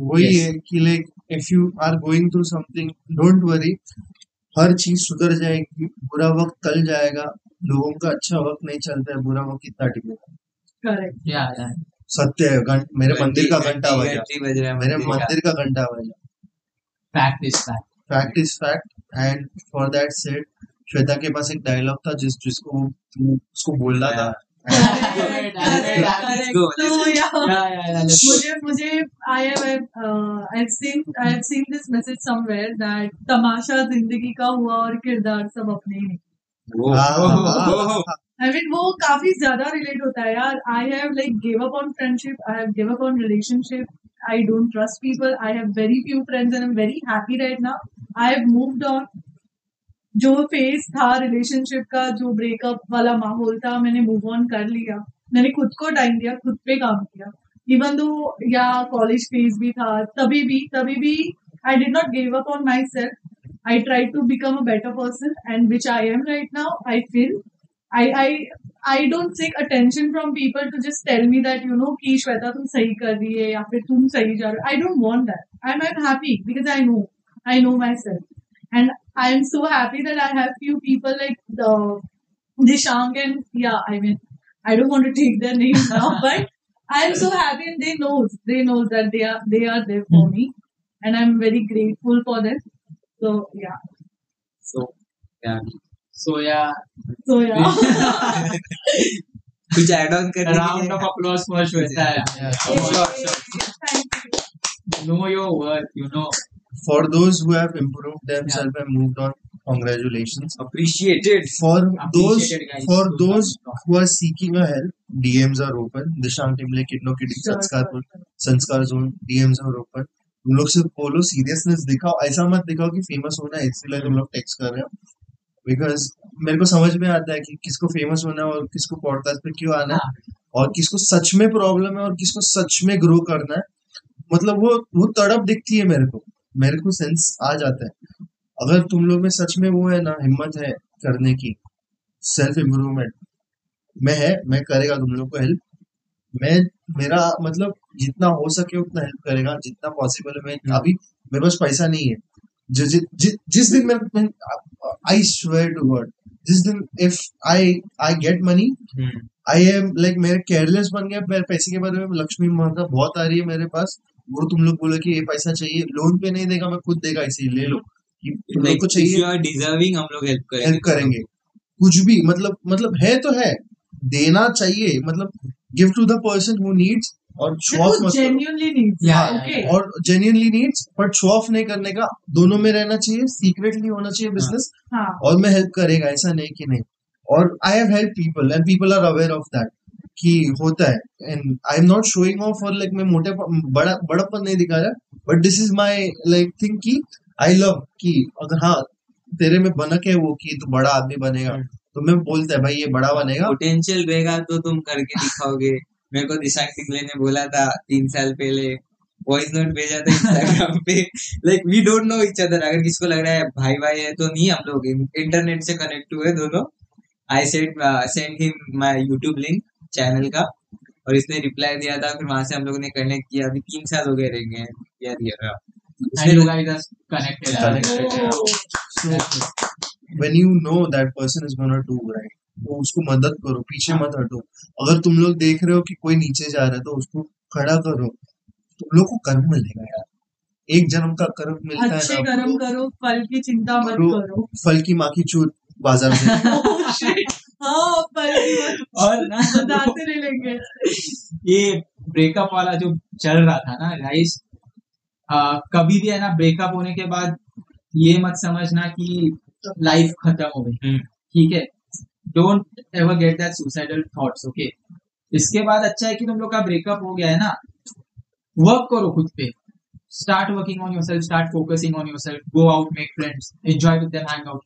वही है कि like if you are going through something don't worry हर चीज़ सुधर जाएगी बुरा वक्त टल जाएगा लोगों का अच्छा वक्त नहीं चलता है बुरा वक्त कितना टिकेगा करेक्ट या या सत्य है मेरे मंदिर का घंटा बजा। घंटी बज रहा है मेरे मंदिर का। घंटा बजा। Fact is fact fact is fact and for that said Shweta के पास एक डायलॉग था जिस जिसको उसको बोलना था। Let's go, let's So, go. yeah. मुझे मुझे I have I have seen I have seen this message somewhere that तमाशा ज़िंदगी का हुआ और किरदार सब अपने हैं वो हाँ, आई मीन वो काफ़ी ज़्यादा रिलेट होता है यार I have like give up on friendship I have give up on relationship I don't trust people I have very few friends and I am very happy right now I have moved on जो phase था relationship का जो breakup वाला माहौल था मैंने move on कर लिया मैंने खुद को टाइम दिया खुद पे काम किया इवन दो या कॉलेज फ़ेज़ भी था तभी भी तभी भी I did not give up on myself I try to become a better person and which I am right now I feel I I I don't seek attention from people to just tell me that you know कि श्वेता तुम सही कर रही है या फिर तुम सही जा रहे हो. I don't want that. Am happy because I know I know my myself, and I am so happy that I have few people like the Dishang and yeah I mean I don't want to take their names now, but I'm so happy and they knows they knows that they are they are there for me, and I'm very grateful for them. So yeah. So, yeah. So yeah, So yeah. कुछ add on कर round of applause for Shweta. Sure, sure. Know your worth, you know. For those who have improved themselves yeah. and moved on, congratulations. appreciated. For Appreciated those guys. for Good those who are seeking a help, DMs are open. Dishant Timle Kidno Kiddie Sanskar Sanskar join DMs और open तुम लोग सिर्फ़ बोलो seriousness दिखाओ ऐसा मत दिखाओ कि फ़ेमस होना है इसीलिए तुम लोग टेक्स्ट कर रहे हो बिकॉज़ मेरे को समझ में आता है कि किसको फ़ेमस होना है और किसको पॉडकास्ट पे क्यों आना है और किसको सच में प्रॉब्लम है और किसको सच में ग्रो करना है मतलब वो वो तड़प दिखती है मेरे को मेरे को सेंस आ जाता है। अगर तुम लोग में सच में वो है ना हिम्मत है करने की सेल्फ इम्प्रूवमेंट मैं है मैं करेगा तुम लोग को हेल्प मैं मेरा मतलब जितना हो सके उतना हेल्प करेगा जितना पॉसिबल है मैं अभी मेरे पास पैसा नहीं है। जि, जि, जि, जिस दिन मैं आई स्वेयर टू गॉड जिस दिन if I I get money. I am like मेरे केयरलेस बन गया मेरे पैसे के बारे में लक्ष्मी माता बहुत आ रही है मेरे पास। वो तुम लोग बोले कि ये पैसा चाहिए। लोन पे नहीं देगा मैं खुद देगा इसी ले लो। कि तुम लोग को चाहिए। deserving, हम लोग हेल्प करेंगे। हेल्प करेंगे। कुछ भी मतलब मतलब है तो है। देना चाहिए मतलब give to the person who needs और शो ऑफ़ Who मत करो। genuinely needs. Yeah, it, yeah, okay. और genuinely needs but show off नहीं करने का। दोनों में रहना चाहिए सीक्रेटली होना चाहिए बिज़नेस हाँ. और मैं हेल्प करेगा ऐसा नहीं कि नहीं। और I have help people and people are aware of that कि होता है। And I am not showing off और लाइक मैं मोटे बड़ा बड़ापन नहीं दिखा रहा but this is my like thing कि आई लव कि अगर हाँ तेरे में बनक है वो कि तू बड़ा आदमी बनेगा तो मैं बोलता है भाई ये बड़ा बनेगा। पोटेंशियल रहेगा तो तुम करके दिखाओगे। मेरे को दिशा सिंगले ने बोला था तीन साल पहले वॉइस नोट भेजा था इंस्टाग्राम पे। Like we don't know each other अगर किसको लग रहा है भाई भाई है तो नहीं हम लोग। इंटरनेट से कनेक्ट हुए दोनों। I said send him my YouTube link channel का। और इसने रिप्लाई दिया था फिर वहाँ से हम लोग ने कनेक्ट किया। अभी तीन साल हो गए रहेंगे यार यार. Connected. Oh. when you know that person is gonna do right तो उसको मदद करो पीछे मत हटो। अगर तुम लोग देख रहे हो कि कोई नीचे जा रहा है तो उसको खड़ा करो। तुम लोग को कर्म मिलेगा यार। एक जन्म का कर्म मिलता है अच्छे ना कर्म करो फल की चिंता मत करो फल की माँ की चूत बाज़ार में। Oh. हाँ फल और ना बताते नहीं ये ब्रेकअप वाला जो चल रहा था ना गाइस कभी भी है ना ब्रेकअप होने के बाद ये मत समझना कि लाइफ खत्म हो गई। हम्म। ठीक है? Don't ever get that suicidal thoughts okay इसके बाद अच्छा है कि तुम लोग का ब्रेकअप हो गया है ना। वर्क करो खुद पे। Start working on yourself start focusing on yourself go out make friends enjoy with them hang out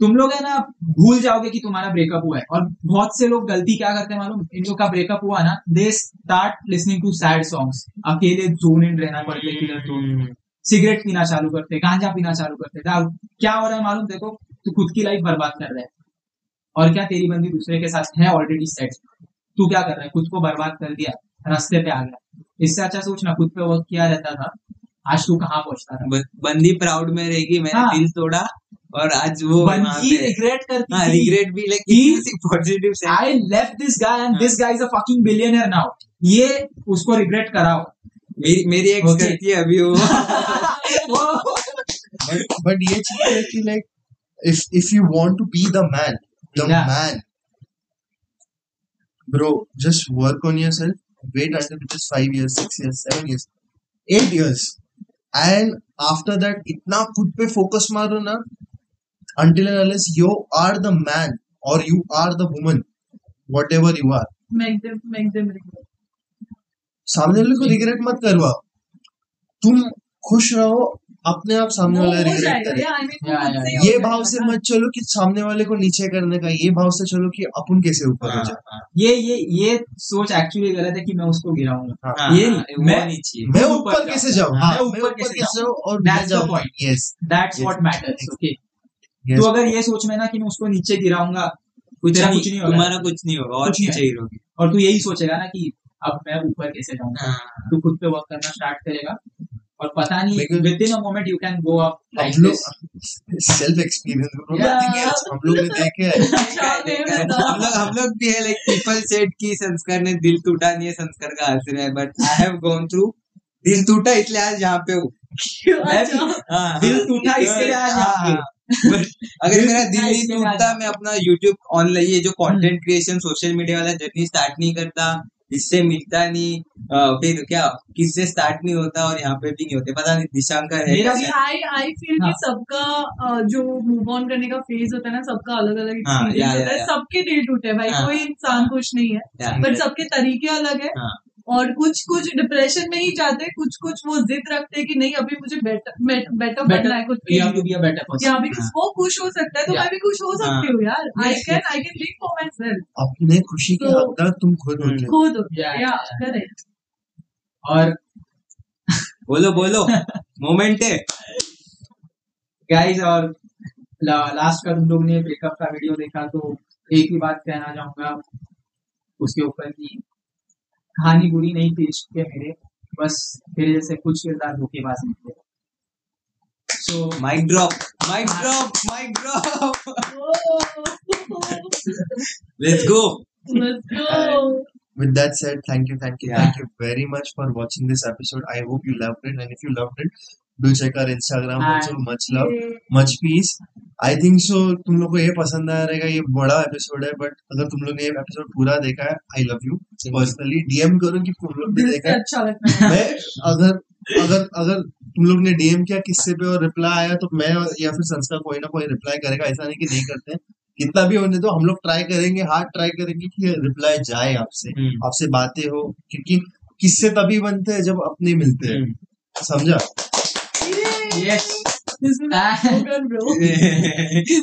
तुम लोग है ना, भूल जाओगे कि तुम्हारा ब्रेकअप हुआ है। और बहुत से लोग गलती क्या करते हैं मालूम? इन लोग का ब्रेकअप हुआ ना they start listening to sad songs अकेले जोन इन रहना पड़ते सिगरेट पीना चालू करते गांजा पीना चालू करते क्या हो रहा है मालूम? देखो, तू खुद की लाइफ बर्बाद कर रहा है। और क्या तेरी बंदी दूसरे के साथ है ऑलरेडी सेट तू क्या कर रहा है? खुद को बर्बाद कर दिया, रास्ते पे आ गया। इससे अच्छा सोचना, खुद पे वर्क किया रहता था। आज तू कहाँ पहुँचता था बंदी प्राउड में रहेगी मैंने हाँ। दिल तोड़ा और आज वो बंदी रिग्रेट करती हाँ रिग्रेट भी लाइक पॉजिटिव से I left this guy and this guy is a fucking billionaire now ये उसको रिग्रेट कराओ। मेरी मेरी एक्स Okay. करती है अभी वो। बट बट ये चीज़ है कि like if if you want to be the man the man bro just work on yourself wait until it is 5 years 6 years 7 years 8 years. And after that इतना खुद पे फोकस मारो ना until and unless you are the man और you are the woman whatever you are सामने वाले को regret मत करवा तुम खुश रहो अपने आप सामने वाला हो रिग्रेट करे. हो ये भाव से मत चलो कि सामने वाले को नीचे करने का ये भाव से चलो कि अपन कैसे ऊपर हो जाए। ये ये ये सोच एक्चुअली गलत है कि मैं उसको गिराऊँगा। हाँ। ये हाँ, मैं- नहीं चाहिए। मैं ऊपर कैसे जाऊँ। हाँ, हाँ मैं ऊपर कैसे जाऊँ? और मैं जाऊँ? Yes that's what matters okay तो अगर ये सोच में ना कि मैं उसको नीचे गिराऊँगा कुछ नहीं कुछ नहीं होगा। तुम्हारा कुछ नहीं होगा और नीचे ही रहोगे और तू यही सोचेगा ना कि अब मैं ऊपर कैसे जाऊँगा हाँ। तू खुद पे वर्क करना स्टार्ट करेगा। और पता नहीं within a moment you can go up like this self experience. हम लोग ने देखे अच्छा, है। हम लोग हम लोग भी है लाइक पीपल सेड कि संस्कार ने दिल टूटा नहीं है संस्कार का रहा है but I have gone through दिल टूटा इसलिए आज यहाँ पे हूँ अच्छा हाँ, दिल। टूटा इसके लिए आज यहाँ पे। हाँ, अगर मेरा दिल नहीं टूटता मैं अपना यूट्यूब ऑनलाइन ये जो कंटेंट क्रिएशन सोशल मीडिया वाला जर्नी स्टार्ट नहीं करता इससे मिलता नहीं आ, फिर क्या किससे स्टार्ट नहीं होता और यहाँ पे भी नहीं होते पता नहीं दिशांक का है? आई आई फील कि हाँ। सबका जो मूव ऑन करने का फ़ेज़ होता है ना सबका अलग अलग एक्सपीरियंस होता है सबके दिल टूटे भाई हाँ। कोई इंसान खुश नहीं है पर बट सबके तरीके अलग है हाँ। और कुछ कुछ डिप्रेशन में ही जाते हैं कुछ कुछ वो जिद रखते हैं कि नहीं अभी मुझे बेटर बेटर बनना है खुद. या बिकॉज़ वो खुश हो सकता है तो मैं भी खुश हो सकती हूँ यार। I can I can live for myself अपने खुशी के तो- हकदार तुम खुद। हो खुद Yeah, या करेक्ट और बोलो बोलो। मोमेंट है। गाइस और लास्ट का तुम लोग ने ब्रेकअप का वीडियो देखा तो एक ही बात कहना चाहूँगा। उसके ऊपर की कहानी बुरी नहीं थी इश्क के मेरे बस फिर जैसे कुछ किरदार धोखेबाज नहीं थे so mic drop mic drop mic drop let's go Let's go. With that said, thank you, thank you, Yeah. thank you very much for watching this episode. I hope you loved it, and if you loved it, do check our Instagram also. And- Much love, much peace. I think so. तुम लोग को ये पसंद आया रहेगा ये बड़ा episode है बट अगर तुम लोग ने ये एपिसोड पूरा देखा है I love you personally DM करो कि तुम लोग ने देखा है अच्छा लगता है मैं अगर अगर अगर तुम लोग ने डीएम किया किससे पे और रिप्लाई आया तो मैं या फिर संस्कार कोई ना कोई रिप्लाई करेगा ऐसा नहीं कि नहीं करते हैं कितना भी होने दो हम लोग ट्राई करेंगे हार्ड ट्राई करेंगे कि रिप्लाई जाए आपसे हम्म। आपसे बातें हो क्योंकि किससे तभी बनते हैं जब अपने मिलते हैं समझा yes This is slogan, bro.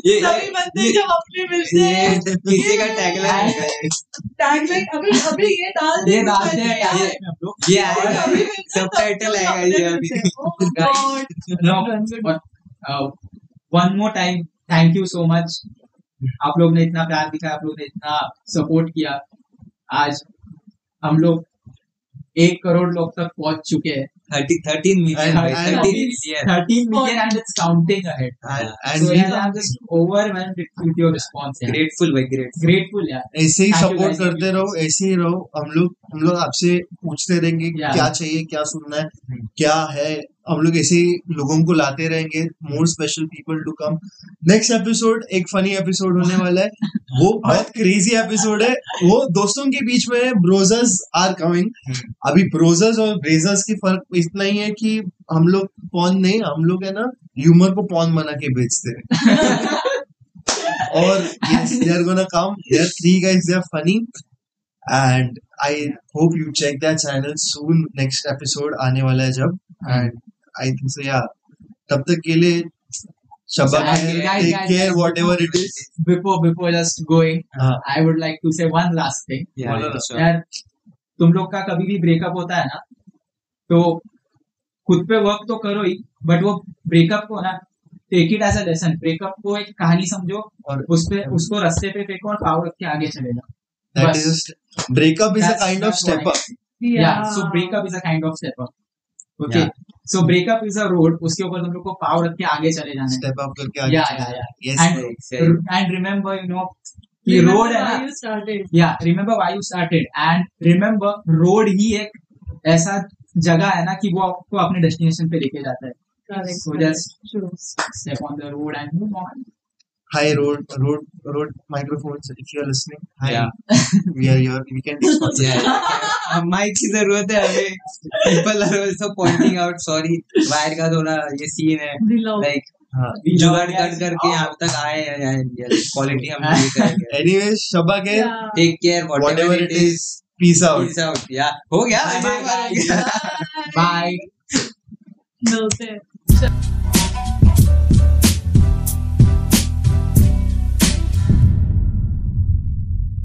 ये सभी जब अपने मिलते हैं। का टैगलाइन टैगलाइन अभी अभी डाल डालते हैं आएगा। आएगा अभी। so much. आप लोग ने इतना प्यार दिखाया आप लोग ने इतना सपोर्ट किया। आज हम लोग एक करोड़ लोग तक पहुँच चुके हैं। And- so we- I'm just overwhelmed with your response भाई grateful ऐसे ही सपोर्ट करते रहो ऐसे ही रहो। हम लोग हम लोग आपसे पूछते रहेंगे Yeah. क्या चाहिए क्या सुनना है क्या है हम लोग ऐसे ही लोगों को लाते रहेंगे more special people to come next episode एक फनी एपिसोड होने वाला है। वो बहुत क्रेजी एपिसोड है। वो दोस्तों के बीच में ब्रोजर्स आर कमिंग अभी ब्रोजर्स और ब्रेजर्स की फ़र्क इतना ही है कि हम लोग पॉन नहीं हम लोग है ना ह्यूमर को पॉन बना के बेचते हैं। और yes, they are gonna come. They're three guys. They're funny, and I hope you check that channel soon. Next episode आने वाला है जब, and आई थिंक सो तब तक के लिए तुम लोग का कभी भी ब्रेकअप होता है ना तो खुद पे वर्क तो करो ही बट वो ब्रेकअप को ना take it as lesson breakup को एक कहानी समझो और उस पे उसको रस्ते पे फेंको और पावर रख के आगे चले जाओ। Breakup is a kind of step up या so breakup is a kind of step up okay so breakup is a road उसके ऊपर तुम लोग को पाव रख के आगे चले जाना स्टेप अप करके आगे या या या एंड रिमेंबर यू नो कि रोड है यू स्टार्टेड या remember why you started and remember road ही एक ऐसा जगह है ना कि वो आपको अपने डेस्टिनेशन पे लेके जाता है। Correct so just step on the road and move on Hi road road road microphones. If you are listening, hi. Yeah. We are here. We can discuss. अब माइक की ज़रूरत है हमें people are also pointing out sorry wire का थोड़ा ये scene है हाँ. जुगाड़ कर करके यहाँ तक आए हैं क्वालिटी हम ये करेंगे Anyways, शबा के Yeah. Take care whatever it is, peace out. Peace out. Yeah. हो गया Bye, bye, हो मिलते हैं